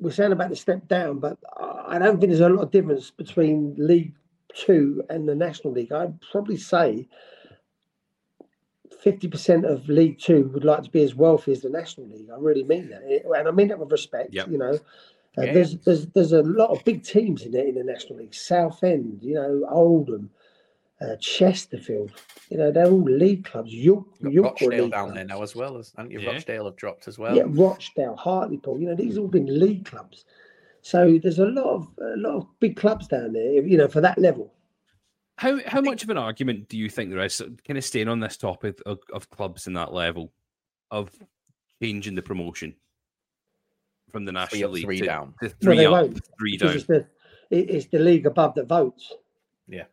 B: we're saying about the step down, but I don't think there's a lot of difference between League Two and the National League. I'd probably say fifty percent of League Two would like to be as wealthy as the National League. I really mean that, and I mean that with respect.
C: Yep.
B: You know. Uh,
A: Yeah.
B: There's there's there's a lot of big teams in there in the National League. Southend, you know, Oldham, uh, Chesterfield. You know, they're all league clubs. York,
A: Got
B: York
A: Rochdale
B: league
A: down
B: clubs.
A: there now as well as and
C: Yeah.
A: Rochdale have dropped as well.
B: Yeah, Rochdale, Hartlepool. You know, these have all been league clubs. So there's a lot of a lot of big clubs down there. You know, for that level.
C: How how much of an argument do you think there is, kind of staying on this topic of, of clubs in that level, of changing the promotion from the
A: Three
C: national
A: up,
C: league
A: three
C: to,
A: down.
C: to three
B: they
C: up,
B: won't,
C: three down?
B: It's the it- it's the league above that votes.
A: It's,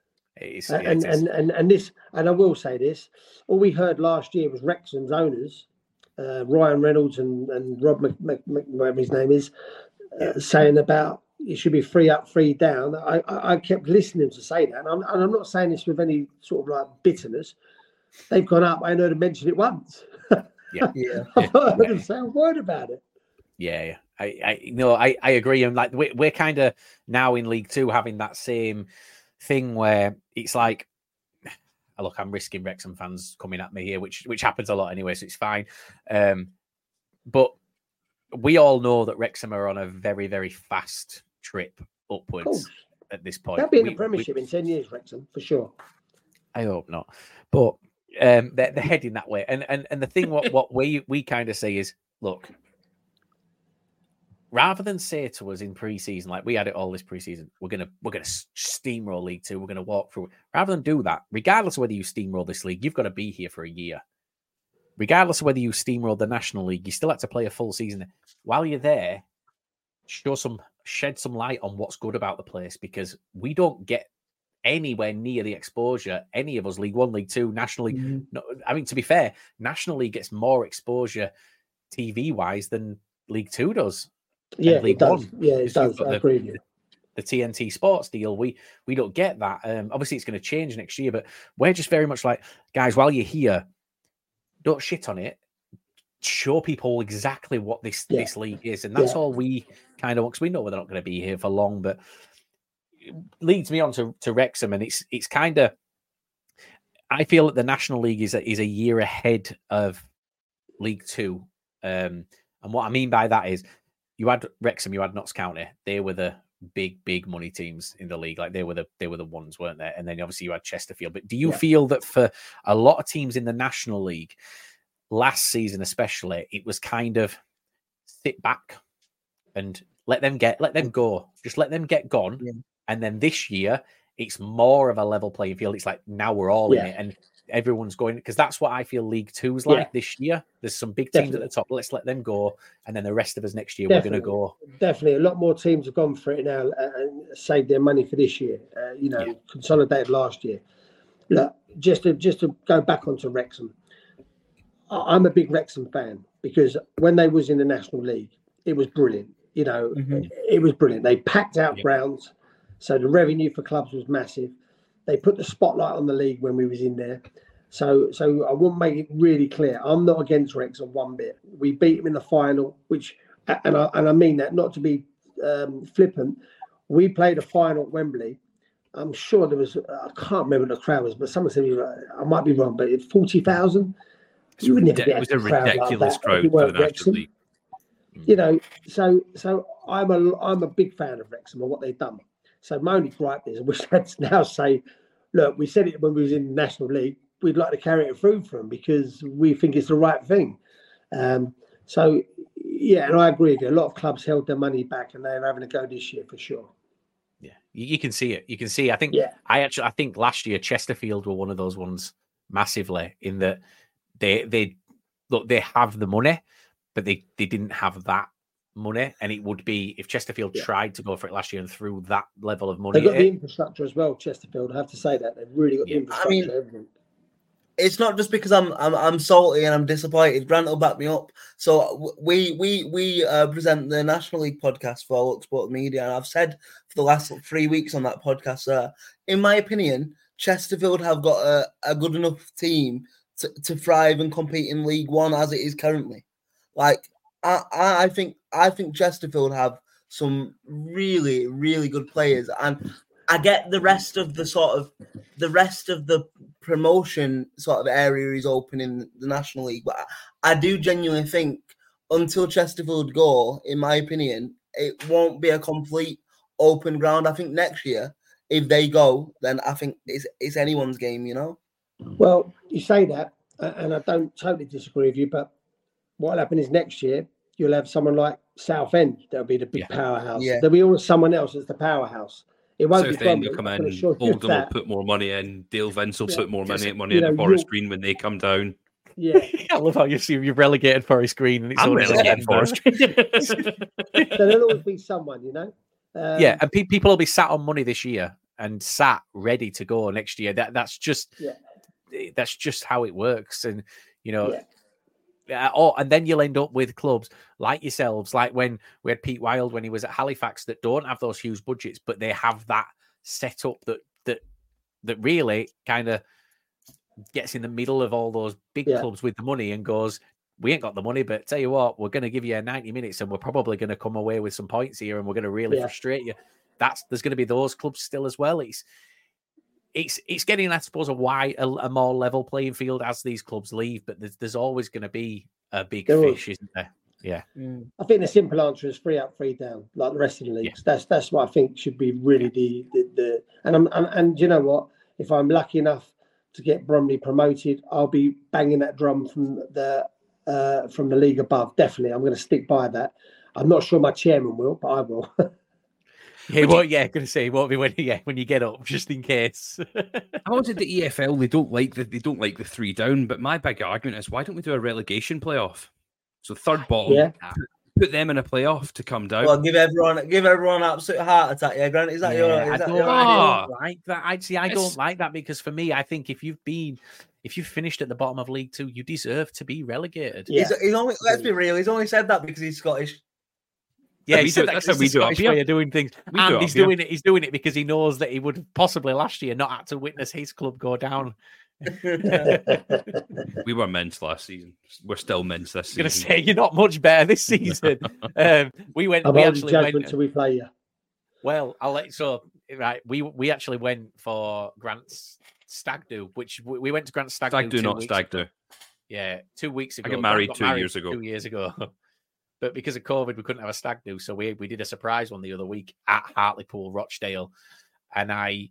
B: And,
A: yeah, it is.
B: and, and and this, and I will say this: all we heard last year was Wrexham's owners, uh, Ryan Reynolds and, and Rob Mc, Mc, Mc, whatever his name is, uh, saying about it should be free up, free down. I, I, I kept listening to say that, and I'm, and I'm not saying this with any sort of like bitterness. They've gone up. I know to mention it once.
A: Yeah.
D: Yeah.
B: I've not heard
A: Yeah.
B: them say a word about it.
A: Yeah, yeah. I, I no, I, I agree. And like we're, we're kind of now in League Two having that same thing where it's like, look, I'm risking Wrexham fans coming at me here, which which happens a lot anyway, so it's fine. Um, but we all know that Wrexham are on a very very fast trip upwards at this point.
B: they'll be in
A: We-
B: the
A: we-
B: Premiership in ten years, Wrexham for sure.
A: I hope not. But um, they're, they're heading that way. And and and the thing what what we we kind of say is, look, rather than say to us in pre-season like we had it all this pre-season, we're gonna we're gonna steamroll League Two, we're gonna walk through. Rather than do that, regardless of whether you steamroll this league, you've got to be here for a year. Regardless of whether you steamroll the National League, you still have to play a full season. While you're there, show some shed some light on what's good about the place because we don't get anywhere near the exposure any of us league one league two national league mm-hmm. no, i mean to be fair national league gets more exposure tv wise than league two does
B: Yeah, it does.
A: One,
B: Yeah, it does. I
A: the-
B: agree with you.
A: the tnt sports deal we we don't get that um obviously it's going to change next year but we're just very much like guys while you're here don't shit on it show people exactly what this
B: Yeah.
A: this league is and that's
B: Yeah.
A: all we kind of want. because we know they're not going to be here for long but it leads me on to, to Wrexham and it's it's kind of I feel that the National League is a, is a year ahead of League Two um and what I mean by that is you had Wrexham you had Notts County. They were the big big money teams in the league. Like they were the they were the ones weren't there and then obviously you had Chesterfield. But do you
B: Yeah.
A: feel that for a lot of teams in the National League last season especially it was kind of sit back and let them get let them go. Just let them get gone.
D: Yeah.
A: and then this year it's more of a level playing field. It's like now we're all in it. And everyone's going because that's what i feel league two's
B: Yeah.
A: like this year there's some big teams at the top let's let them go and then the rest of us next year we're going to go
B: Definitely, a lot more teams have gone for it now uh, and saved their money for this year. Uh, you know,
A: Yeah.
B: consolidated last year. Look, just to just to go back onto Wrexham, I'm a big Wrexham fan because when they was in the National League, it was brilliant. You know,
D: Mhm.
B: it was brilliant. They packed out
A: Yeah.
B: grounds, so the revenue for clubs was massive. They put the spotlight on the league when we was in there. So, so I want to make it really clear. I'm not against Wrexham one bit. We beat them in the final, which, and I and I mean that not to be um, flippant. We played a final at Wembley. I'm sure there was. I can't remember the crowd was, but someone said I might be wrong, but it's forty thousand.
C: It's
B: You would never get
C: it was
B: a
C: a
B: crowd like
C: ridiculous crowd for the National. League.
B: You know, so so I'm a I'm a big fan of Wrexham and what they've done. So my only gripe is, we should now say, look, we said it when we was in the National League. We'd like to carry it through for them because we think it's the right thing. Um, so yeah, and I agree with you. A lot of clubs held their money back, and they're having a go this year for sure.
A: yeah you, you can see it you can see i think
B: Yeah.
A: i actually i think last year chesterfield were one of those ones massively in that they they look they have the money but they they didn't have that money and it would be if chesterfield
B: Yeah.
A: tried to go for it last year and threw that level of money
B: They've got
A: at
B: the
A: it,
B: infrastructure as well, Chesterfield. I have to say that they've really got
A: Yeah.
B: the
D: I
B: infrastructure.
D: mean,
B: everything.
D: it's not just because I'm I'm I'm salty and I'm disappointed. Grant will back me up. So we we we uh, present the National League podcast for Look Sport Media, and I've said for the last three weeks on that podcast, uh, in my opinion, Chesterfield have got a, a good enough team to, to thrive and compete in League One as it is currently. Like I, I think I think Chesterfield have some really really good players, and I get the rest of the sort of the rest of the promotion sort of area is open in the National League, but I, I do genuinely think until Chesterfield go, in my opinion, it won't be a complete open ground. I think next year if they go, then I think it's it's anyone's game, you know.
B: Well, you say that, and I don't totally disagree with you, but what'll happen is next year you'll have someone like Southend that'll be the big powerhouse.
D: Yeah.
B: There'll be always someone else as the powerhouse. It won't be
C: Southend will come in,
B: assure you
C: Oldham will put more money in, Dale Vince will
B: Yeah.
C: put more money, money in
B: know,
C: the Forest Green when they come down.
B: Yeah,
A: I love how you see you've relegated Forest Green and it's
C: I'm
A: only
C: relegating
A: November.
C: Forest
B: so there'll always be someone, you know. Um,
A: yeah, and pe- people will be sat on money this year and sat ready to go next year. That that's just
B: Yeah.
A: that's just how it works, and you know.
B: Yeah.
A: Uh, oh, and then you'll end up with clubs like yourselves, like when we had Pete Wild when he was at Halifax, that don't have those huge budgets, but they have that setup that that that really kind of gets in the middle of all those big
B: Yeah.
A: clubs with the money and goes, we ain't got the money, but tell you what, we're going to give you 90 minutes and we're probably going to come away with some points here and we're going to really
B: Yeah.
A: frustrate you. That's there's going to be those clubs still as well. It's it's it's getting, I suppose, a wide, a, a more level playing field as these clubs leave, but there's, there's always going to be a big
B: There
A: fish, isn't there? Yeah.
B: I think the simple answer is free up, free down, like the rest of the leagues. That's that's what I think should be really the the, the and I'm and, and you know what? If I'm lucky enough to get Bromley promoted, I'll be banging that drum from the uh, from the league above. Definitely, I'm going to stick by that. I'm not sure my chairman will, but I will.
A: Yeah, well, yeah, going to say it won't be when yeah when you get up, just in case.
C: How is it the EFL? They don't like the they don't like the three down. But my big argument is why don't we do a relegation playoff? So third bottom,
B: Yeah.
C: put, put them in a playoff to come down.
D: Well, give everyone give everyone an absolute heart attack. Yeah, Grant, is that your?
A: Yeah,
D: Is
A: I
D: that
A: don't,
D: your
A: I
C: Ah.
A: don't like that. I see. I
C: It's-
A: don't like that because for me, I think if you've been, if you've finished at the bottom of League Two, you deserve to be relegated.
B: Yeah.
D: He's, he's only let's be real. He's only said that because he's Scottish.
A: Yeah,
C: we
A: he
C: do
A: said that
C: that's
A: 'cause
C: how we do it up
A: Scottish
C: here.
A: way of doing things,
C: We
A: and
C: it
A: he's
C: up here.
A: doing it. He's doing it because he knows that he would possibly last year not had to witness his club go down.
C: we were mints last season. We're still mints this
A: I'm
C: season.
A: gonna say you're not much better this season. um, we went.
B: I'm
A: we actually
B: judgment
A: went.
B: till we play you.
A: Well, I'll let so right. We we actually went for Grant's stag do, which we we went to Grant's stag,
C: Stag
A: do.
C: do, not stag do.
A: Yeah, two weeks ago.
C: I got
A: Grant
C: married two years ago.
A: Two years ago. But because of COVID, we couldn't have a stag do, so we we did a surprise one the other week at Hartlepool, Rochdale, and I,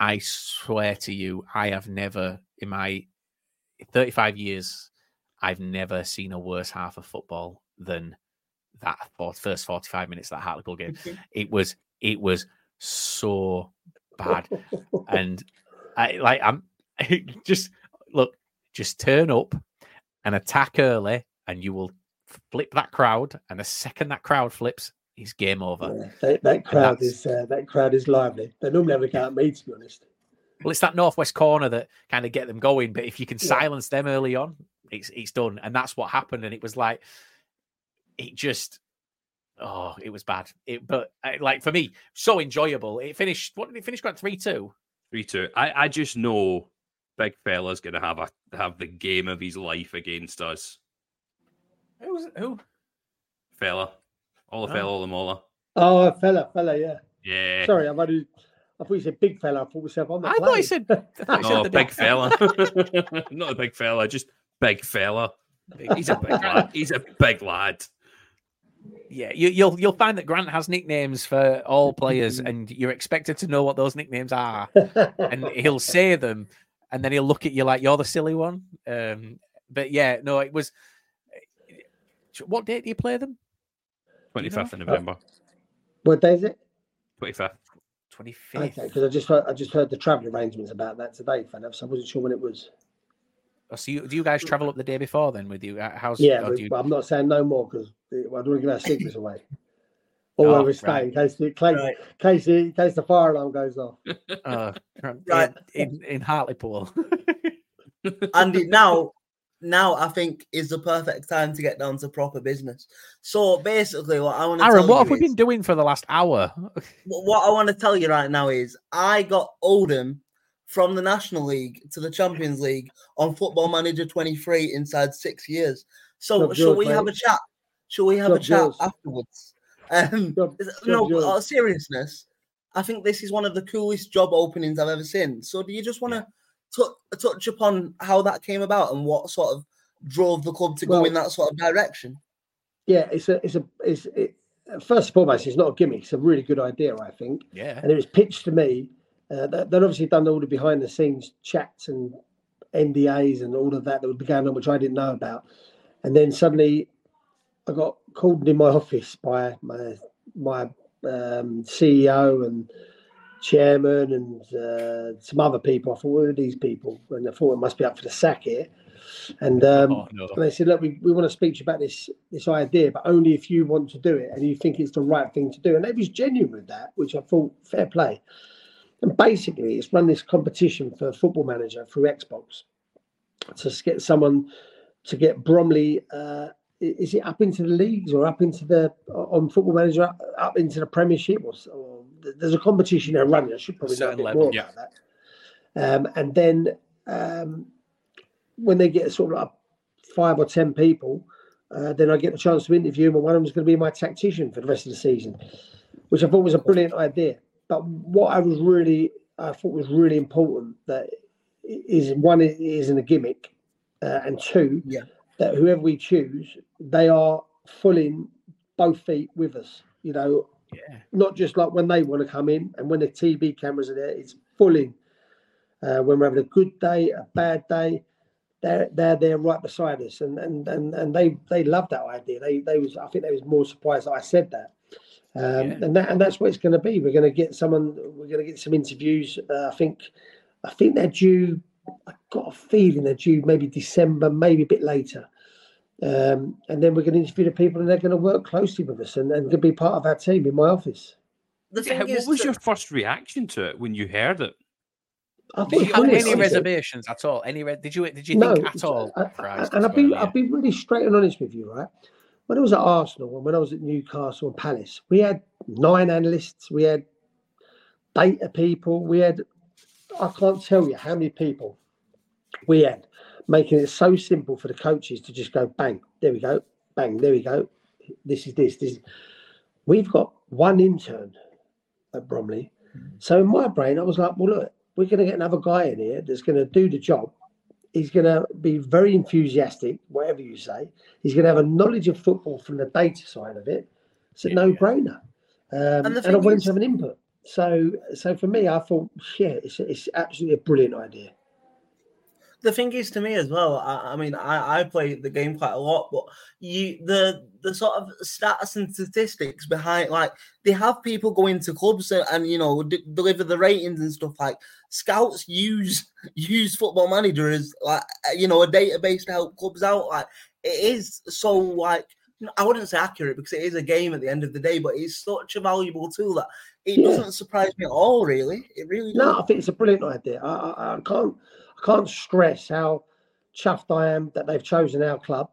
A: I swear to you, I have never in my thirty-five years, I've never seen a worse half of football than that first forty-five minutes of that Hartlepool game. it was it was so bad, and I like I'm just look, just turn up and attack early, and you will flip that crowd. And the second that crowd flips, it's game over.
B: Yeah, that, that crowd is uh, that crowd is lively. They normally have a go at me, to be honest.
A: Well, it's that northwest corner that kind of get them going. But if you can
B: Yeah.
A: silence them early on, it's it's done. And that's what happened. And it was like, it just, oh, it was bad. It, but uh, like for me, so enjoyable. It finished. What did it finish? Got three two.
C: Three two. I, I just know big fella's gonna have a have the game of his life against us.
A: Who was it? Who?
C: Fella. All the
A: Oh.
C: fella, all the mola.
B: Oh, fella, fella, yeah.
C: Yeah.
B: Sorry, I've only. I thought you said big fella. I thought myself on that.
A: I thought he said. I thought he said
C: No,
A: the
C: big fella. Not a big fella, just big fella. He's a big lad. He's a big lad.
A: Yeah, you, you'll you'll find that Grant has nicknames for all players, and you're expected to know what those nicknames are. and he'll say them, and then he'll look at you like you're the silly one. Um, but yeah, no, it was. What date do you play them?
C: Twenty fifth of November.
B: what day is it?
C: Twenty fifth.
A: Twenty fifth.
B: Okay, because I just heard, I just heard the travel arrangements about that today, fella. So I wasn't sure when it was.
A: Oh, so you, do you guys travel up the day before then with you? Uh, How's
B: Yeah,
A: or
B: but,
A: you-
B: but I'm not saying no more because I don't want to give our secrets away. Or
A: Oh,
B: where we stay
A: right.
B: in case the case,
D: Right.
B: case the in case the fire alarm goes off.
A: uh,
D: Right.
A: in in Hartlepool?
D: Andy, now, now I think is the perfect time to get down to proper business. So basically, what I want to
A: Aaron,
D: tell
A: what
D: you
A: have we
D: is-
A: been doing for the last hour?
D: What I want to tell you right now is I got Oldham from the National League to the Champions League on Football Manager 23 inside six years. So
B: Job
D: shall
B: yours,
D: we have a chat? Shall we have a chat
B: yours.
D: afterwards? Um,
B: Job-
D: is-
B: job
D: no,
B: yours.
D: but all seriousness, I think this is one of the coolest job openings I've ever seen. So do you just want to tou- touch upon how that came about and what sort of drove the club to go in that sort of direction?
B: Yeah, it's a it's a it's it, first and foremost, it's not a gimmick. It's a really good idea, I think.
A: Yeah.
B: And it was pitched to me Uh, they- they'd obviously done all the behind the scenes chats and NDAs and all of that that would be going on, which I didn't know about. And then suddenly I got called in my office by my my um, CEO and chairman and uh, some other people. I thought, who are these people? And I thought it must be up for the sack here. And, um,
A: Oh, no.
B: and they said, look, we, we want to speak to you about this this idea, but only if you want to do it and you think it's the right thing to do. And they was genuine with that, which I thought fair play. And basically, it's run this competition for Football Manager through Xbox to get someone to get Bromley. Uh, is it up into the leagues or up into the on Football Manager up, up into the Premiership? Or, or there's a competition they're running. I should probably know a bit
A: level,
B: more
C: yeah.
B: about that. Um, and then um, when they get sort of like five or ten people, uh, then I get the chance to interview them, and one of them is going to be my tactician for the rest of the season, which I thought was a brilliant idea. But what I was really, I thought was really important that is one it isn't a gimmick, uh, and two,
D: Yeah.
B: that whoever we choose, they are full in both feet with us. You know,
A: Yeah.
B: not just like when they want to come in and when the TV cameras are there, it's full in. Uh, when we're having a good day, a bad day, they're they're there right beside us, and and and, and they they love that idea. They they was I think they was more surprised that I said that. Um,
A: Yeah.
B: and that and that's what it's going to be. We're going to get someone. We're going to get some interviews. Uh, I think I think they're due. I got a feeling they're due maybe December, maybe a bit later. Um, and then we're going to interview the people, and they're going to work closely with us, and, and going to be part of our team in my office.
D: The
C: Yeah,
D: is,
C: what was
D: that-
C: your first reaction to it when you heard it?
B: I
A: Did
B: thought
A: you
B: it
A: have any reservations at all? Any re- did you did you
B: no,
A: think at all?
B: I- I- and I'll be
A: well, yeah.
B: I'll be really straight and honest with you, right? When I was at Arsenal and when I was at Newcastle and Palace, we had nine analysts, we had data people, we had I can't tell you how many people we had, making it so simple for the coaches to just go bang, there we go, bang, there we go. This is this, this. is- We've got one intern at Bromley. So in my brain, I was like, well, look, we're going to get another guy in here that's going to do the job. He's going to be very enthusiastic, whatever you say. He's going to have a knowledge of football from the data side of it. It's a
A: Yeah.
B: no-brainer, um,
D: And
B: and, I
D: thing
B: want
D: is-
B: to have an input. So, so for me, I thought, yeah, it's, it's absolutely a brilliant idea.
D: The thing is to me as well. I, I mean, I, I play the game quite a lot, but you the the sort of stats and statistics behind like they have people go into clubs and, and you know d- deliver the ratings and stuff. Like scouts use use Football Manager as like you know a database to help clubs out. Like it is so like. I wouldn't say accurate because it is a game at the end of the day, but it's such a valuable tool that it
B: Yeah.
D: doesn't surprise me at all. Really, it really
B: No, I
D: doesn't.
B: think it's a brilliant idea. I, I, I can't, I can't stress how chuffed I am that they've chosen our club,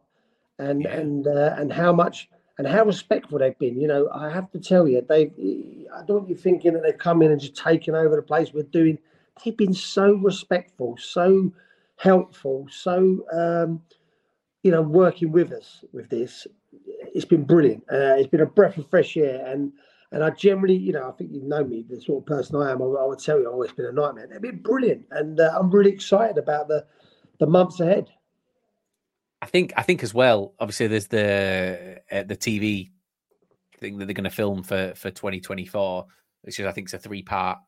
B: and
A: Yeah.
B: and uh, and how much and how respectful they've been. You know, I have to tell you, they. I don't you thinking that they've come in and just taken over the place. We're doing. They've been so respectful, so helpful, so um, you know, working with us with this. It's been brilliant. Uh, it's been a breath of fresh air, and and I generally, you know, I think you know me, the sort of person I am. I, I would tell you, I've always been a nightmare. They've been brilliant, and uh, I'm really excited about the the months ahead.
A: I think I think as well. Obviously, there's the uh, the TV thing that they're going to film for for 2024, which is I think it's a three part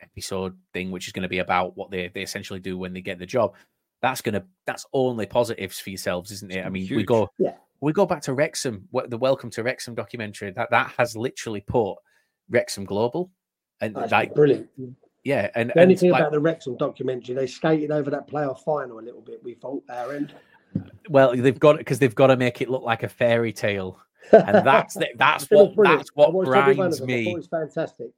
A: episode thing, which is going to be about what they they essentially do when they get the job. That's gonna that's only positives for yourselves, isn't it? I mean, we go
B: Yeah.
A: We go back to Wrexham, the Welcome to Wrexham documentary. That that has literally put Wrexham global, and
B: That's
A: like
B: brilliant.
A: yeah, and,
B: The only
A: and
B: thing
A: like,
B: about the Wrexham documentary, they skated over that playoff final a little bit. We thought our end.
A: well, they've got it because they've got to make it look like a fairy tale. and that's the, that's
B: I thought it was
A: what
B: brilliant.
A: that's what
B: watched every one of
A: grinds
B: them. I thought
A: me.
B: it was fantastic.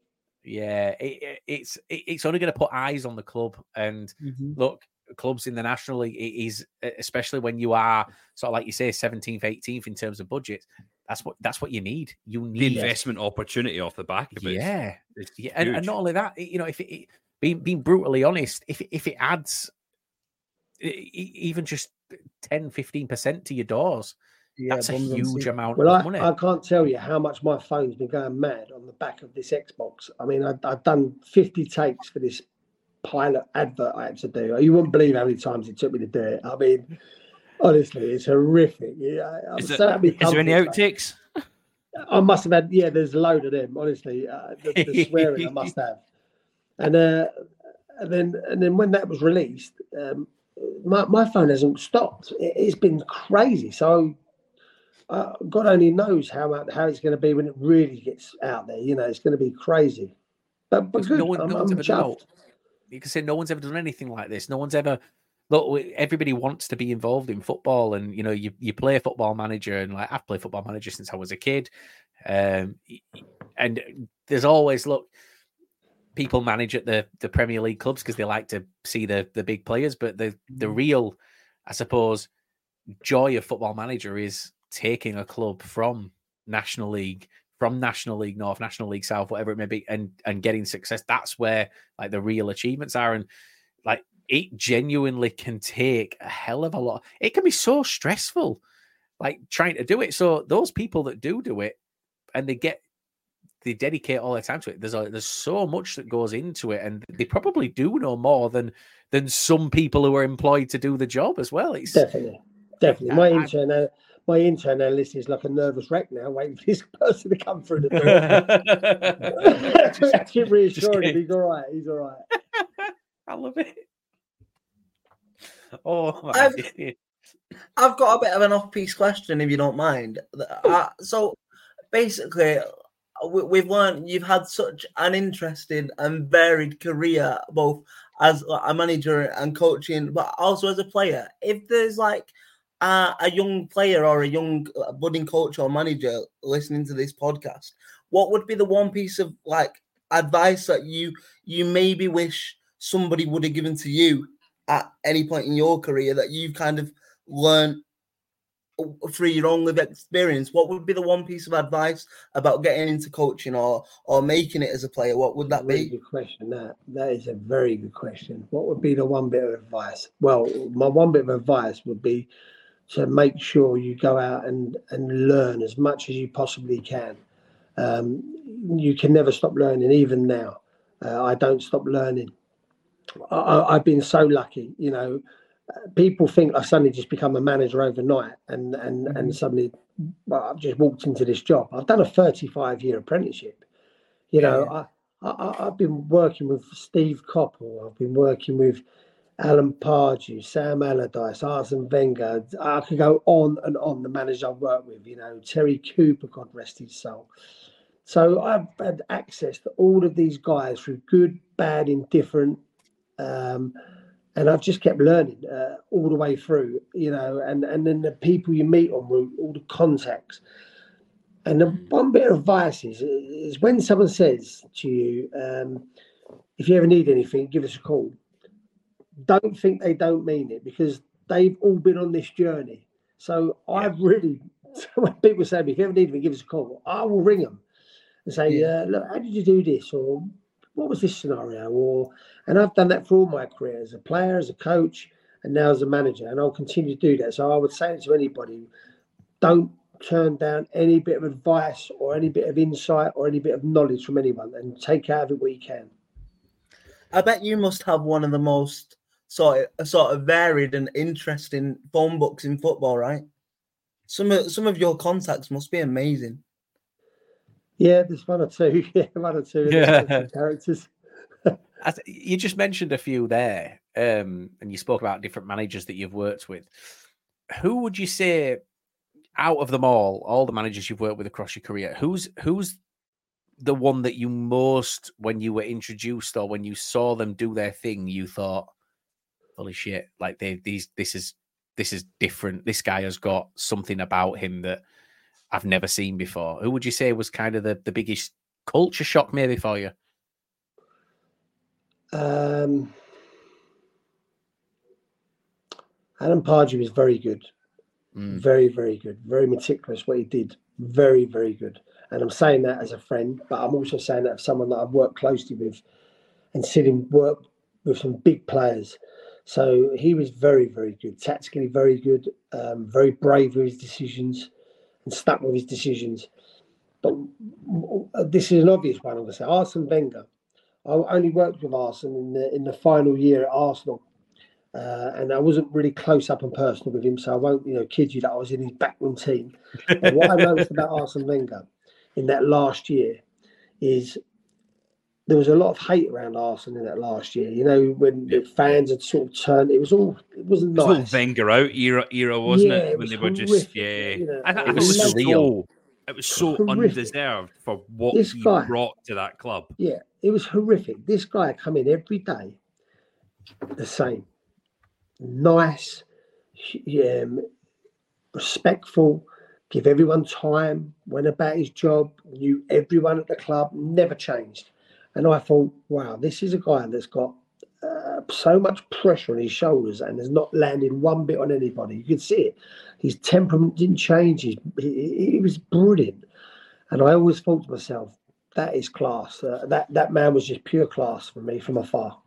A: Yeah, it, it- it's it, it's only going to put eyes on the club. And mm-hmm. look, clubs in the National League it is especially when you are sort of like you say 17th, 18th in terms of budget. That's what that's what you need. You
C: The
A: need
C: investment opportunity off the back of it.
A: Yeah,
C: is
A: yeah, and, and not only that, you know, if it, it being being brutally honest, if it- if it adds even just 10 15 percent to your doors,
B: Yeah,
A: that's a huge
B: seats.
A: amount
B: Well,
A: of
B: I,
A: money.
B: I can't tell you how much my phone's been going mad on the back of this Xbox. I mean, I, I've done 50 takes for this pilot advert I had to do. You wouldn't believe how many times it took me to do it. I mean, honestly, it's horrific. Yeah, I'm
C: Is,
B: so
C: it, there any outtakes?
B: I must have had, yeah, there's a load of them, honestly. Uh, the, the swearing I must have. and uh, and then and then when that was released, um, my my phone hasn't stopped. It, has been crazy. So. Uh, God only knows how how it's going to be when it really gets out there. You know, it's going to be crazy. But, but good.
A: No, one,
B: I'm,
A: no
B: I'm chuffed.
A: You can say no one's ever done anything like this. No one's ever look. Everybody wants to be involved in football, and you know, you you play football manager, and like I've played football manager since I was a kid, um, and there's always look. People manage at the the Premier League clubs because they like to see the the big players, but the the real, I suppose, joy of football manager is taking a club from National League from National League North, National League South, whatever it may be, and and getting success. That's where like the real achievements are, and like it genuinely can take a hell of a lot. It can be so stressful, like trying to do it. So those people that do do it, and they get they dedicate all their time to it. There's a, there's so much that goes into it, and they probably do know more than than some people who are employed to do the job as well. It's
B: definitely, definitely. My
A: I-
B: intern, uh, my intern analyst is like a nervous wreck now, waiting for this person to come through the door. I keep reassuring him he's all right. He's all right.
A: I love it. Oh, my
D: I've- I've got a bit of an off-piece question, if you don't mind. Uh, so, basically, we, we've learned you've had such an interesting and varied career, both as a manager and coaching, but also as a player. If there's like a, a young player or a young uh, budding coach or manager listening to this podcast, what would be the one piece of like advice that you you maybe wish somebody would have given to you at any point in your career that you've kind of learned through your own lived experience, what would be the one piece of advice about getting into coaching or or making it as a player? What would that be?
B: good question. That that is a very good question. What would be the one bit of advice? Well, my one bit of advice would be to make sure you go out and and learn as much as you possibly can. Um, you can never stop learning, even now. Uh, I don't stop learning. I, I've been so lucky, you know. People think I suddenly just become a manager overnight, and and and suddenly well, I've just walked into this job. I've done a 35 year apprenticeship. You know, I, I, I've been working with Steve Coppell. I've been working with Alan Pardew, Sam Allardyce, Arsene Wenger. I could go on and on. The managers I've worked with, you know, Terry Cooper, God rest his soul. So I've had access to all of these guys through good, bad, indifferent, um, and I've just kept learning uh, all the way through. You know, and and then the people you meet on route, all the contacts. And the one bit of advice is, is when someone says to you, um, if you ever need anything, give us a call. Don't think they don't mean it because they've all been on this journey. So I've really, when people say, if you ever need anything, give us a call, I will ring them and say,
D: Yeah.
B: uh, look, how did you do this? Or what was this scenario? Or, and I've done that for all my career as a player, as a coach, and now as a manager, and I'll continue to do that. So I would say to anybody, don't turn down any bit of advice or any bit of insight or any bit of knowledge from anyone and take out of it what you can.
D: I bet you must have one of the most sort of sort of varied and interesting phone books in football, right? Some of some of your contacts must be amazing.
B: Yeah, there's one or two. Yeah, one or two.
A: Yeah.
B: yeah. characters.
A: I th- you just mentioned a few there, um, and you spoke about different managers that you've worked with. Who would you say, out of them all, all the managers you've worked with across your career, who's who's the one that you most, when you were introduced or when you saw them do their thing, you thought, "Holy shit! Like they these this is this is different. This guy has got something about him that I've never seen before." Who would you say was kind of the the biggest culture shock maybe for you?
B: Um, Alan Pardew was very good.
A: Mm.
B: Very, very good. Very meticulous what he did. Very, very good. And I'm saying that as a friend, but I'm also saying that as someone that I've worked closely with and seen him work with some big players. So he was very, very good. Tactically, very good. Um, very brave with his decisions and stuck with his decisions. But this is an obvious one. I'm going to say Arsene Wenger. I only worked with Arsene in the in the final year at Arsenal, uh, and I wasn't really close up and personal with him, so I won't, you know, kid you that I was in his backroom team. But what I noticed about Arsene Wenger in that last year is there was a lot of hate around Arsenal in that last year. You know, when the fans had sort of turned, it was all it wasn't
C: It was all. Wenger out era, era wasn't
B: Yeah,
C: it?
B: it
C: when
B: was
C: they were just yeah.
B: you know,
C: I, I,
B: it
C: it
B: was
C: was
B: surreal.
C: so it was so
B: Horrific.
C: undeserved for what
B: This
C: he
B: guy-
C: brought to that club.
B: Yeah, it was horrific. This guy come in every day, the same, nice, um, respectful, give everyone time, went about his job, knew everyone at the club, never changed. And I thought, wow, this is a guy that's got uh, so much pressure on his shoulders and has not landed one bit on anybody. You could see it. His temperament didn't change. He- he was brilliant. And I always thought to myself, that is class. Uh, that that man was just pure class for me from afar.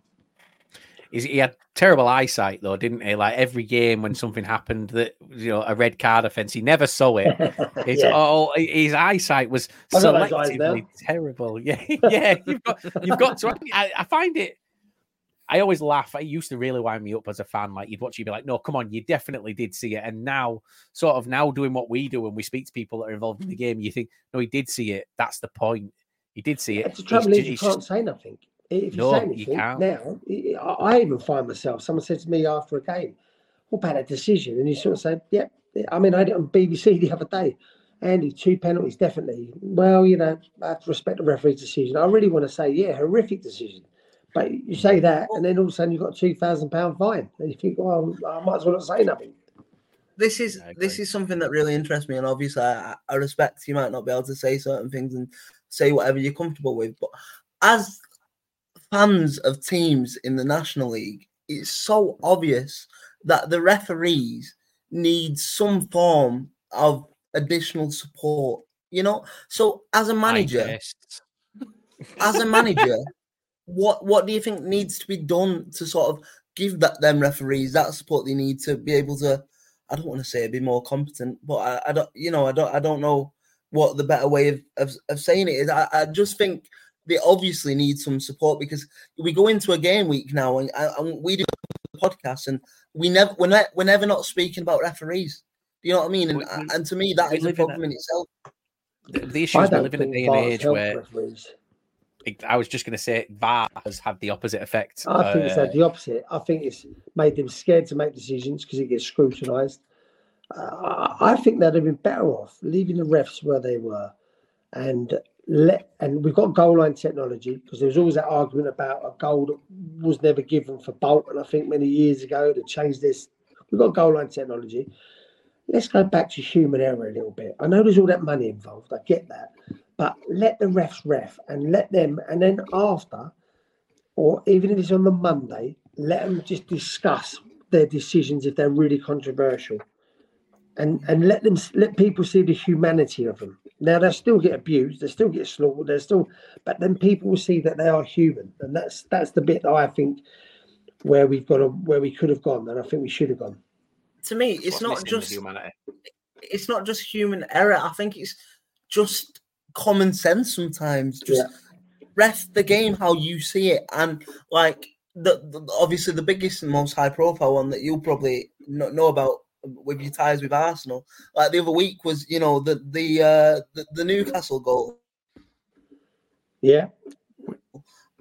A: He's, he had terrible eyesight though, didn't he? Like every game when something happened that you know a red card offence, he never saw it. It's
B: Yeah.
A: all his eyesight was
B: I've got those eyes now.
A: selectively terrible. Yeah, yeah. You've got you've got to. I, I find it. I always laugh. It used to really wind me up as a fan. Like you'd watch, you'd be like, "No, come on, you definitely did see it." And now, sort of now doing what we do when we speak to people that are involved in the mm. game, you think, "No, he did see it. That's the point. He did see it."
B: The
A: He's
B: trouble is, you can't
A: just-
B: say nothing. If you
A: No,
B: say anything
A: can't.
B: now, I I even find myself. Someone said to me after a game, "What about a decision?" And you sort of say, "Yep." I mean, I had it on BBC the other day. Andy, two penalties, definitely. Well, you know, I have to respect the referee's decision. I really want to say, yeah, horrific decision. But you say that, and then all of a sudden you've got a two thousand pound fine, and you think, well, I might as well not say nothing.
D: this is
A: I
D: this is something that really interests me, and obviously I, I respect you might not be able to say certain things and say whatever you're comfortable with, but as fans of teams in the National League, it's so obvious that the referees need some form of additional support. You know, so as a manager, as a manager, what what do you think needs to be done to sort of give that them referees that support they need to be able to? I don't want to say it be more competent, but I, I don't, you know, I don't, I don't know what the better way of of, of saying it is. I, I just think they obviously need some support because we go into a game week now and, and we do the podcast and we never we're, ne- we're never not speaking about referees. Do you know what I mean? And,
A: We- we-
D: and to me, that is a
A: live in a-
D: problem in itself.
A: the, the issue is we
B: don't
A: live in a day and age where
B: referees.
A: I was just going to say VAR has had the opposite effect.
B: I think it's
A: Uh,
B: had the opposite. I think it's made them scared to make decisions because it gets scrutinised. Uh, I think they'd have been better off leaving the refs where they were, and let. And we've got goal line technology because there was always that argument about a goal that was never given for Bolton. I think many years ago to change this. We've got goal line technology. Let's go back to human error a little bit. I know there's all that money involved. I get that, but let the refs ref and let them. And then after, or even if it's on the Monday, let them just discuss their decisions if they're really controversial, and and let them let people see the humanity of them. Now they still get abused, they still get slaughtered, they still, but then people will see that they are human, and that's that's the bit that I think where we've got to, where we could have gone, and I think we should have gone.
D: To me, it's
A: what's
D: not just
A: humanity.
D: it's not just human error. I think it's just common sense sometimes. Just ref the game how you see it, and like the, the obviously the biggest and most high profile one that you'll probably not know about with your ties with Arsenal. Like the other week was you know the the uh, the, the Newcastle goal
B: Yeah,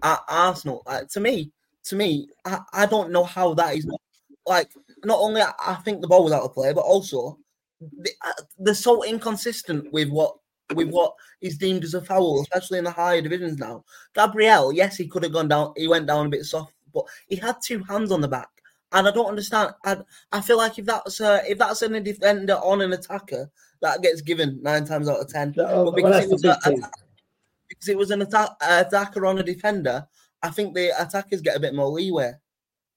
D: at Arsenal. Like to me, to me, I, I don't know how that is not like not only I, I think the ball was out of play, but also they, uh, they're so inconsistent with what with what is deemed as a foul, especially in the higher divisions now. Gabriel, yes, he could have gone down. He went down a bit soft, but he had two hands on the back, and I don't understand. I I feel like if that's uh, if that's in a defender on an attacker, that gets given nine times out of ten.
B: Oh,
D: But because
B: that's
D: it
B: the
D: was a,
B: thing.
D: because it was an attack, attacker on a defender, I think the attackers get a bit more leeway.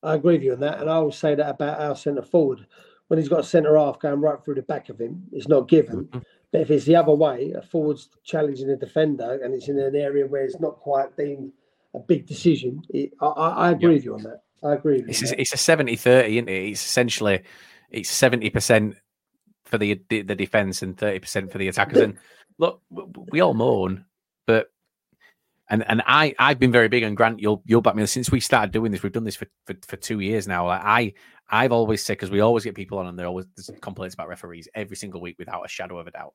B: I agree with you on that, and I will say that about our centre forward. When he's got a centre half going right through the back of him, it's not given.
A: Mm-hmm.
B: But if it's the other way, a forward's challenging a defender, and it's in an area where it's not quite deemed a big decision, it, I, I, I agree with you on that. I agree
A: It's
B: you.
A: a,
B: that.
A: it's a 70 30, isn't it? It's essentially it's 70% for the the, the defense and 30% for the attackers. And look, we all moan, but and and I I've been very big on Grant. You'll you'll back me since we started doing this. We've done this for for, for two years now. Like I I've always said because we always get people on and they're always complaints about referees every single week without a shadow of a doubt.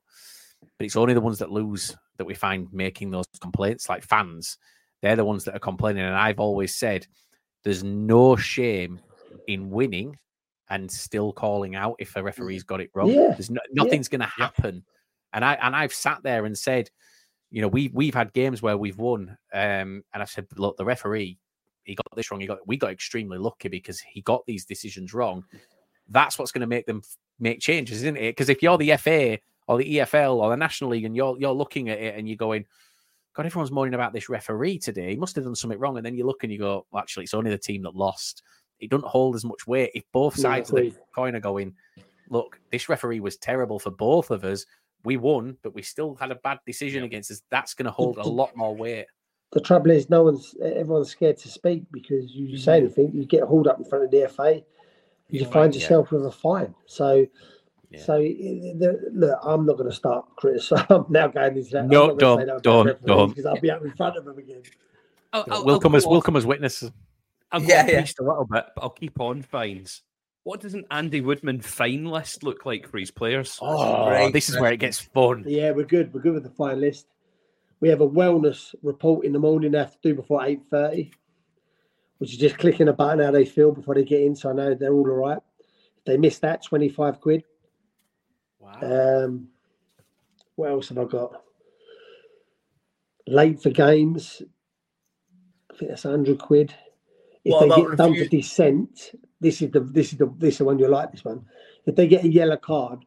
A: But it's only the ones that lose that we find making those complaints, like fans. they're the ones that are complaining. And I've always said there's no shame in winning and still calling out if a referee's got it wrong.
B: Yeah,
A: There's no,
B: yeah.
A: nothing's going to happen. And I and I've sat there and said, you know, we we've had games where we've won, um, and I've said, look, the referee, he got this wrong. He got we got extremely lucky because he got these decisions wrong. That's what's going to make them make changes, isn't it? Because if you're the FA or the EFL or the National League and you're you're looking at it and you're going, God, everyone's moaning about this referee today. He must have done something wrong. And then you look and you go, well, actually, it's only the team that lost. It doesn't hold as much weight if both
B: Yeah,
A: sides of the coin are going, look, this referee was terrible for both of us. We won, but we still had a bad decision against us. That's going to hold a lot more weight.
B: The trouble is, no one's everyone's scared to speak because you mm-hmm. say anything, you get hauled up in front of the FA, you
A: Yeah,
B: find
A: yeah.
B: yourself with a fine. So,
A: Yeah.
B: so i- the, look, I'm not going to start criticizing. I'm now going into that. I'm
A: No,
B: not
A: don't,
B: that
A: don't, don't.
B: because I'll be up in front of them again.
C: Oh, I'll, I'll- oh,
A: we'll
C: I'll
A: come as we'll as witnesses.
C: I'll go
D: Yeah,
C: off
D: yeah.
C: a little bit, but I'll keep on fines. What does an Andy Woodman fine list look like for his players?
A: Oh,
D: great
A: this is where it gets fun.
B: Yeah, we're good. We're good with the fine list. We have a wellness report in the morning they have to do before eight thirty, which is just clicking a button how they feel before they get in, so I know they're all all right. If they miss that, twenty five quid.
A: Wow.
B: Um, what else have I got? Late for games. I think that's hundred quid. If
D: What
B: they get done for dissent, this is the this is the this is the one you like. This one. If they get a yellow card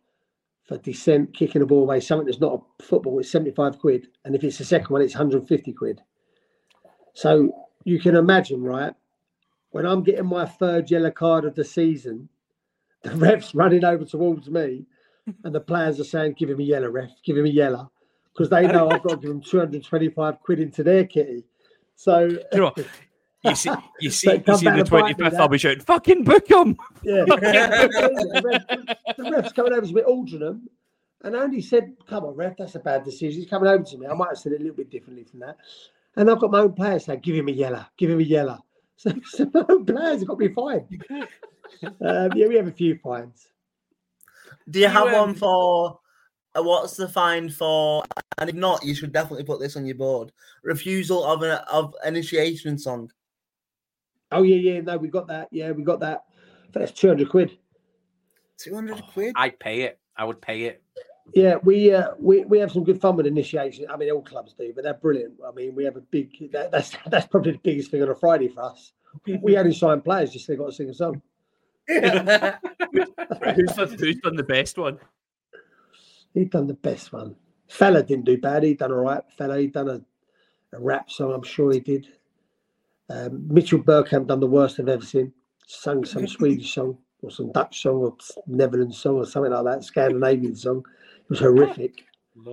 B: for dissent, kicking the ball away, something that's not a football, it's seventy five quid, and if it's the second one, it's hundred and fifty quid. So you can imagine, right? When I'm getting my third yellow card of the season, the ref's running over towards me, and the players are saying, "Give him a yellow, ref. Give him a yellow," because they know I've got to give them 225 quid into their kitty. So
C: You you see, you see, you see the
B: to bite me,
C: twenty fifth. I'll be shouting, "Fucking book him!"
B: yeah, the, ref, the ref's coming over to me, Altrincham, and only said, "Come on, ref, that's a bad decision." He's coming over to me. I might have said it a little bit differently from that, and I've got my own players saying, "Give him a yellow, give him a yellow." So, so my own players have got me fined. um, yeah, we have a few fines.
D: Do you have
C: um,
D: one for uh, what's the fine for? And if not, you should definitely put this on your board. Refusal of an of initiation song.
B: Oh yeah, yeah, no, we got that. Yeah, we got that. I that's two hundred quid.
D: Two hundred quid.
A: I'd pay it. I would pay it.
B: Yeah, we uh, we we have some good fun with initiation. I mean, all clubs do, but they're brilliant. I mean, we have a big. That, that's that's probably the biggest thing on a Friday for us. We only sign players just so they got to sing a song.
C: Who's, who's done the best one?
B: He done the best one. Fella didn't do bad. He done all right. Fella, he done a, a rap song. I'm sure he did. Um, Mitchell Burkham done the worst I've ever seen. Sung some Swedish song or some Dutch song or Netherlands song or something like that. Scandinavian song. It was horrific.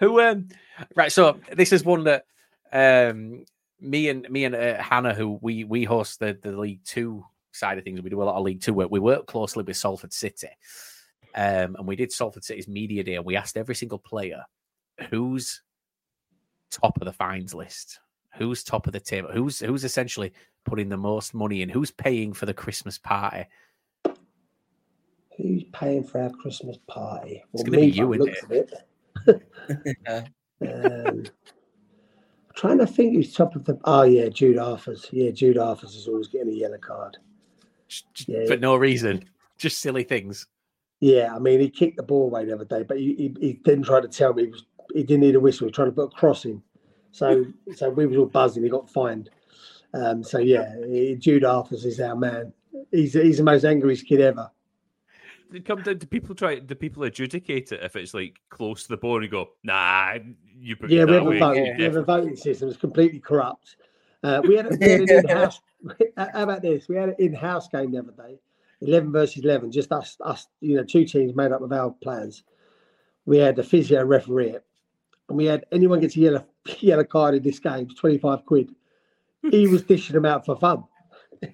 A: Who um right? So this is one that um me and me and uh, hannah who we we host the the league two side of things we do a lot of league two work. We work closely with salford city um and we did salford city's media day and we asked every single player who's top of the fines list? Who's top of the table? Who's who's essentially putting the most money in? Who's paying for the christmas party?
B: Who's paying for our Christmas party?
A: It's gonna be you,
B: by
A: isn't
B: looks it. um, trying to think who's top of the. Oh yeah, Jude Arthurs. Yeah, Jude Arthurs is always getting a yellow card.
A: Just-
B: Yeah.
A: for no reason just silly things
B: Yeah, I mean he kicked the ball away the other day, but he, he, he then tried to tell me he, was, he didn't need a whistle. He was trying to put a cross in, so so we was all buzzing. He got fined. Um, so yeah, Jude Arthurs is our man. He's he's the most angriest kid ever.
C: It come down to people try. Do people adjudicate it if it's like close to the ball and go, "Nah, you put
B: Yeah, we have a
C: way."
B: vote.
C: you
B: We have a voting system. It's completely corrupt. Uh, we had, a- we had an in-house. How about this? We had an in-house game the other day, eleven versus eleven. Just us, us, you know, two teams made up of our players. We had the physio referee, it, and we had anyone gets a yellow yellow card in this game, it's twenty five quid. He was dishing them out for fun.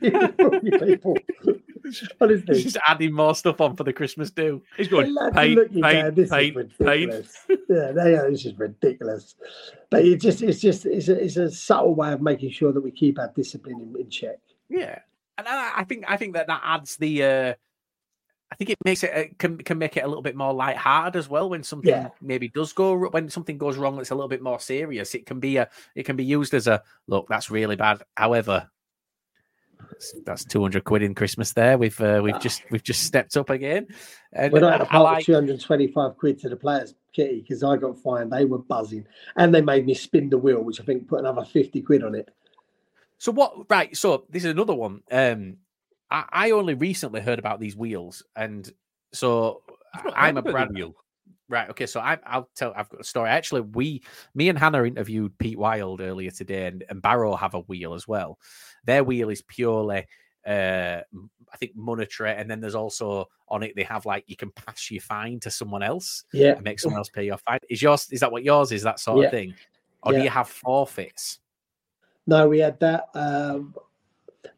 B: People, honestly,
A: just adding more stuff on for the christmas do
C: He's going
B: lads are
C: pint,
B: looking down,
C: pint,
B: this is
C: pint, pint.
B: Yeah, they are. This is ridiculous. But it just, it's just, it's a, it's a subtle way of making sure that we keep our discipline in, in check.
A: Yeah, and I, I think I think that that adds the uh, I think it makes it, it can can make it a little bit more light-hearted as well when something
B: Yeah.
A: maybe does go when something goes wrong that's a little bit more serious. It can be a it can be used as a look that's really bad. However, that's- that's two hundred quid in Christmas. There we've uh, we've just we've just stepped up again. And
B: When I had to
A: I
B: pay
A: like
B: 225 quid to the players' kitty because I got fined, they were buzzing. And they made me spin the wheel, which I think put another 50 quid on it.
A: So what? Right. So this is another one. Um, I, I only recently heard about these wheels, and so I'm a
C: heard about the
A: Brad.
C: wheel.
A: Right. Okay. So I, I'll tell. I've got a story. Actually, we, me and Hannah interviewed Pete Wild earlier today, and, and Barrow have a wheel as well. Their wheel is purely, uh, I think monetary, and then there's also on it they have like you can pass your fine to someone else
B: Yeah.
A: and make someone else pay your fine. Is yours? Is that what yours is? That sort
B: Yeah.
A: of thing, or do you have forfeits?
B: No, we had that. Um,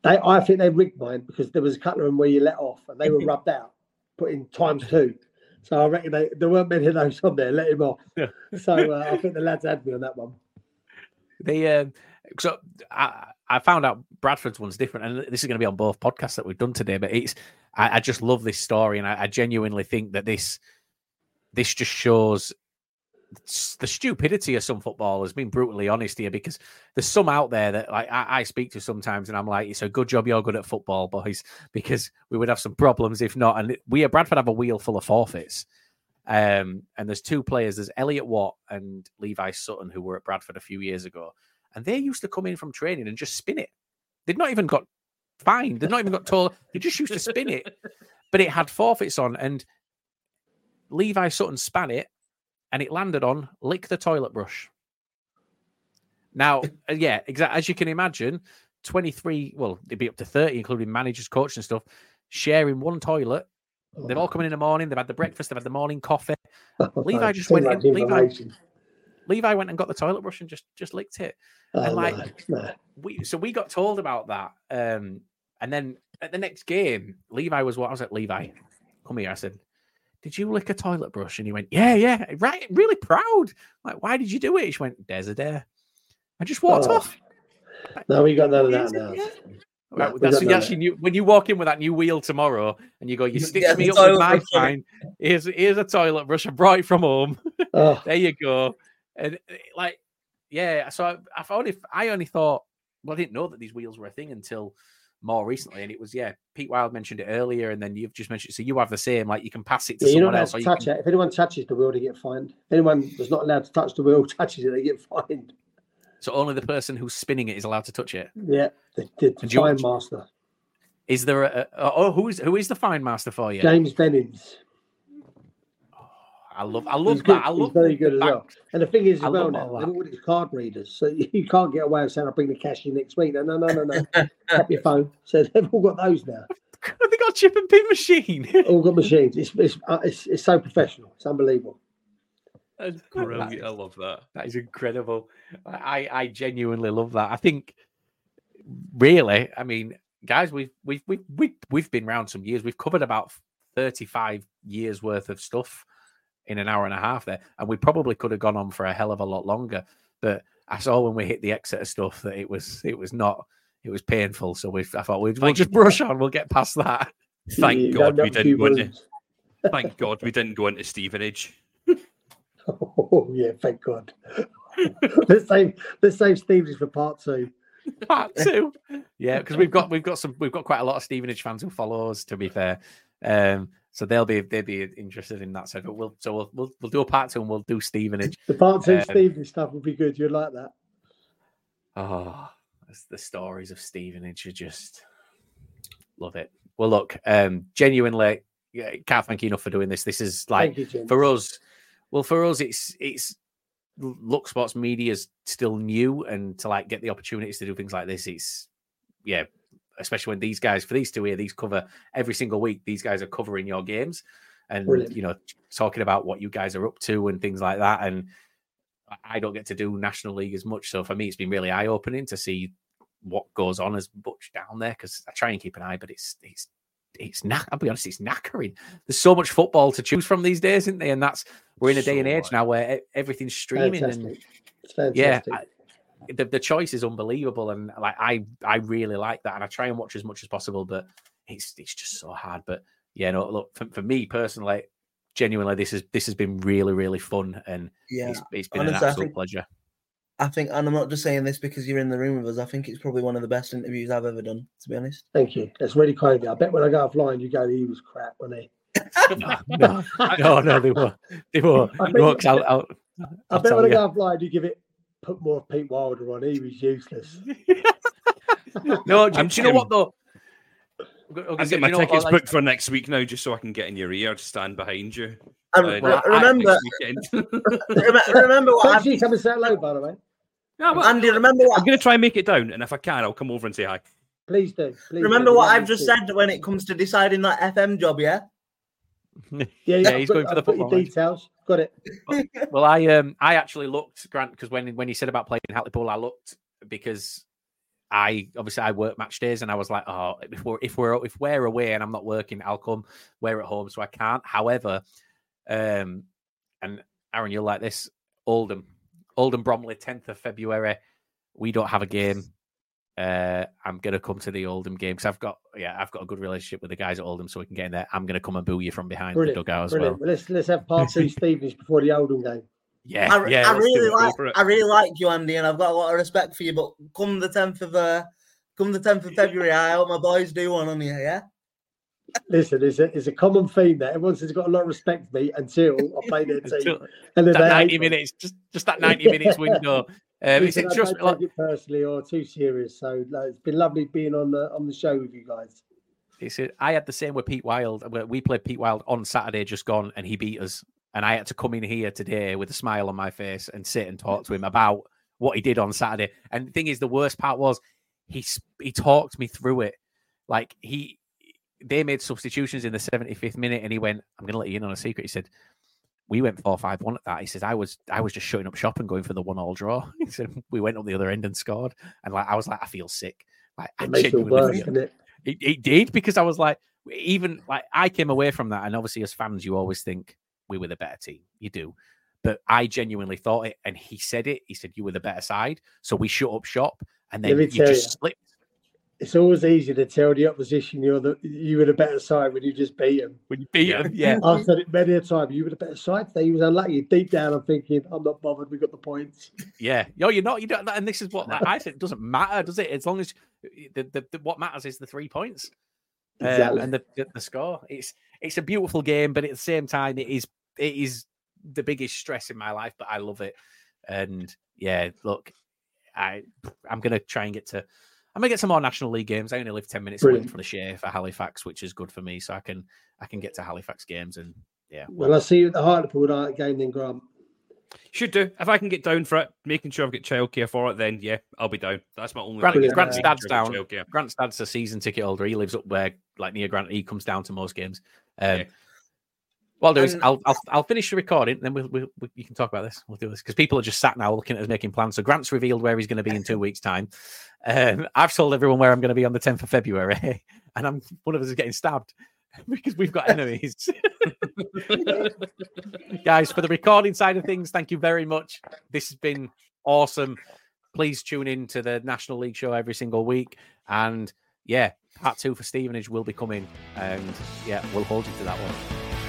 B: they, I think they rigged mine because there was a couple of them where you let off and they were rubbed out, put in times two. So I reckon they, there weren't many of those on there. Let him off.
A: Yeah.
B: So uh, I think the lads had me on that one.
A: They um, so I, I found out Bradford's one's different, and this is going to be on both podcasts that we've done today. But it's I, I just love this story, and I, I genuinely think that this this just shows s- the stupidity of some footballers. Being brutally honest here, because there's some out there that like I, I speak to sometimes, and I'm like, it's a good job you're good at football, boys, because we would have some problems if not. And we at Bradford have a wheel full of forfeits. Um, and there's two players. There's Elliot Watt and Levi Sutton who were at Bradford a few years ago, and they used to come in from training and just spin it. They'd not even got fined. They'd not even got told. They just used to spin it, but it had forfeits on. And Levi Sutton span it, and it landed on lick the toilet brush. Now, uh, yeah, exactly as you can imagine, 23, well, it'd be up to 30, including managers, coach, and stuff, sharing one toilet. They've all come in in the morning. They've had the breakfast. They've had the morning coffee. Levi just went in. Levi. Levi went and got the toilet brush and just just licked it.
B: Oh,
A: and like
B: no, no.
A: we, so we got told about that. Um, and then at the next game, Levi was what I was at. Levi, come here. I said, "Did you lick a toilet brush?" And he went, "Yeah, yeah, right, really proud." Like, why did you do it? He just went, "There's a dare." I just walked
B: Oh,
A: off.
B: No, we got none of that now.
A: Right,
B: we
A: that's new, when you walk in with that new wheel tomorrow and you go, you stitch
D: Get
A: me up with my fine. Here's here's a toilet brush I brought it from home.
B: Oh,
A: there you go. And like, yeah. So I, I only I only thought, well, I didn't know that these wheels were a thing until more recently, and it was yeah. Pete Wild mentioned it earlier, and then you've just mentioned. So you have the same, like you can pass it to
B: yeah,
A: someone else.
B: to
A: you
B: touch
A: can-
B: it. If anyone touches the wheel, they get fined. Anyone that's not allowed to touch the wheel touches it, they get fined.
A: So only the person who's spinning it is allowed to touch it.
B: Yeah, the, the
A: you-
B: fine master,
A: Is there a, a oh who is who is the fine master for you?
B: James Bennings.
A: I love I
B: He's
A: love
B: good.
A: that. I
B: He's very good as well. And the thing is,
A: I
B: as well now,
A: all
B: they've
A: that.
B: all these card readers, so you can't get away with saying, "I'll bring the cash in next week." No, no, no, no, no. Tap your phone. So they've all got those now.
A: they got a chip and pin machine.
B: All got machines. It's it's uh, it's, it's so professional. It's unbelievable.
C: That's brilliant. I love that.
A: That is incredible. I, I genuinely love that. I think, really, I mean, guys, we've we've we've we've, we've been around some years. We've covered about thirty-five years worth of stuff in an hour and a half there, and we probably could have gone on for a hell of a lot longer. But I saw when we hit the Exeter stuff that it was it was not it was painful. So we I thought we'd, we'll just brush on. We'll get past that.
C: Thank
B: You
C: God we didn't go into. Thank God we didn't go into Stevenage.
B: Oh yeah, thank God. let's save let's save Stevens for part two.
A: part two. Yeah, because we've got we've got some we've got quite a lot of Stevenage fans who follow us. To be fair, um, so they'll be they'll be interested in that. So but we'll so we'll, we'll we'll do a part two and we'll do Stevenage.
B: The part two
A: Um,
B: Stevens stuff would be good. You'd like that.
A: Oh, the stories of Stevenage are just love it. Well, look, um, genuinely, yeah, can't thank you enough for doing this. This is like
B: you,
A: for us. Well, for us, it's it's look sports media is still new, and to like get the opportunities to do things like this, it's yeah, especially when these guys for these two here, these cover every single week. These guys are covering your games, and
B: Brilliant.
A: you know, talking about what you guys are up to and things like that. And I- don't get to do National League as much, so for me, it's been really eye opening to see what goes on as much down there because I try and keep an eye, but it's it's it's knack. I'll be honest, it's knackering. There's so much football to choose from these days, isn't there? And that's we're in a day and age now where everything's streaming and
B: Fantastic. It's fantastic.
A: yeah, I- the, the choice is unbelievable, and like I I really like that, and I try and watch as much as possible, but it's it's just so hard. But yeah, no, look for, for me personally, genuinely, this is this has been really really fun, and
D: Yeah,
A: it's, it's been
D: honestly,
A: an
D: I
A: absolute
D: think-
A: pleasure.
D: I think, and I'm not just saying this because you're in the room with us. I think it's probably one of the best interviews I've ever done. To be honest.
B: Thank you. That's really kind of you. I bet when I go offline, you go, he was crap, wasn't he?
A: no, no, no, they were, they were.
B: I
A: No,
B: bet-
A: 'cause I'll, I'll,
B: I bet
A: tell
B: when I go offline, you give it, put more Pete Wilder on. He was useless.
A: No, do,
C: I'm
A: do you know what though?
C: I get my tickets booked for next week now, just so I can get in your ear, to stand behind you.
D: And
C: uh,
D: re-
C: next
D: remember, remember what I've,
B: come and say hello, by the way.
C: No, but
D: Andy. Remember what
C: I'm going to try and make it down, and if I can, I'll come over and say hi.
B: Please do. Please
D: remember
B: do.
D: what I've just said when it comes to deciding that FM job. Yeah.
B: Yeah,
A: Yeah,
B: yeah,
A: he's
B: I've
A: going
B: got-
A: for the
B: I've got your
A: football,
B: details. Got it.
A: Well, I um I actually looked Grant because when when you said about playing Hartlepool, I looked because I obviously I work match days and I was like, oh, if we're if we're if we're away and I'm not working, I'll come. We're at home, so I can't. However, um, and Aaron, you'll like this. Oldham, Oldham Bromley, tenth of February. We don't have a game. Uh, I'm gonna come to the Oldham game because I've got yeah I've got a good relationship with the guys at Oldham, so we can get in there. I'm gonna come and boo you from behind
B: Brilliant.
A: the dugout as
B: Brilliant.
A: well.
B: Well, let's let's have part two Stevens before the Oldham game.
A: Yeah,
D: I,
A: yeah.
D: I really
A: it.
D: like. I really like you, Andy, and I've got a lot of respect for you. But come the tenth of uh, come the tenth of February, I hope my boys do one on you. Yeah.
B: Listen, it's a, it's a common theme that Everyone says got a lot of respect for me until I play their team.
A: Until-
B: and then
A: that 90 minutes, just just that 90 minutes window. Um, it's
B: Listen, I
A: like,
B: take it personally or too serious. So like, it's been lovely being on the on the show with you guys.
A: it's, I had the same with Pete Wild. We- We played Pete Wild on Saturday, just gone, and he beat us. And I had to come in here today with a smile on my face and sit and talk to him about what he did on Saturday. And the thing is, the worst part was he he talked me through it. Like he, they made substitutions in the 75th minute, and he went, "I'm going to let you in on a secret." He said, "We went four five one at that." He says, "I was I was just shutting up shop and going for the one all draw." He said, "We went up the other end and scored." And like I was like, "I feel sick." Like I
B: It makes it worse,
A: feel-
B: it?
A: it, it did because I was like, even like I came away from that, and obviously as fans, you always think we were the better team. You do, but I genuinely thought it, and he said it. He said you were the better side, so we shut up shop, and then you just
B: you.
A: slipped.
B: It's always easy to tell the opposition you're the you were the better side when you just beat them.
A: When you beat them, yeah.
B: I've said it many a time. You were the better side today. You was unlucky. Deep down, I'm thinking, I'm not bothered. We got the points.
A: Yeah, no, you're not. You don't. And this is what like, I said. It doesn't matter, does it? As long as the, the, the what matters is the three points um, and the, the the score. It's it's a beautiful game, but at the same time, it is it is the biggest stress in my life. But I love it, and yeah, look, I I'm gonna try and get to. I'm gonna get some more National League games. I only live ten minutes away from the Shay for Halifax, which is good for me. So I can I can get to Halifax games and yeah.
B: Well, I'll see you at the Hartlepool night game then, Grant.
C: Should do. If I can get down for it, making sure I've got childcare for it, then yeah, I'll be down. That's my only.
A: Grant,
C: thing,
A: Grant's
C: making
A: dad's down.
C: childcare.
A: Grant's dad's a season ticket holder. He lives up where, like near Grant. He comes down to most games. Um,
C: Yeah.
A: What I'll do is I'll, I'll I'll finish the recording, then we'll, we'll, we you can talk about this. We'll do this because people are just sat now looking at us making plans. So Grant's revealed where he's going to be in two weeks' time. Um, I've told everyone where I'm going to be on the 10th of February, and I'm one of us is getting stabbed because we've got enemies. Guys, for the recording side of things, thank you very much. This has been awesome. Please tune in to the National League show every single week. And yeah, part two for Stevenage will be coming. And yeah, we'll hold you to that one.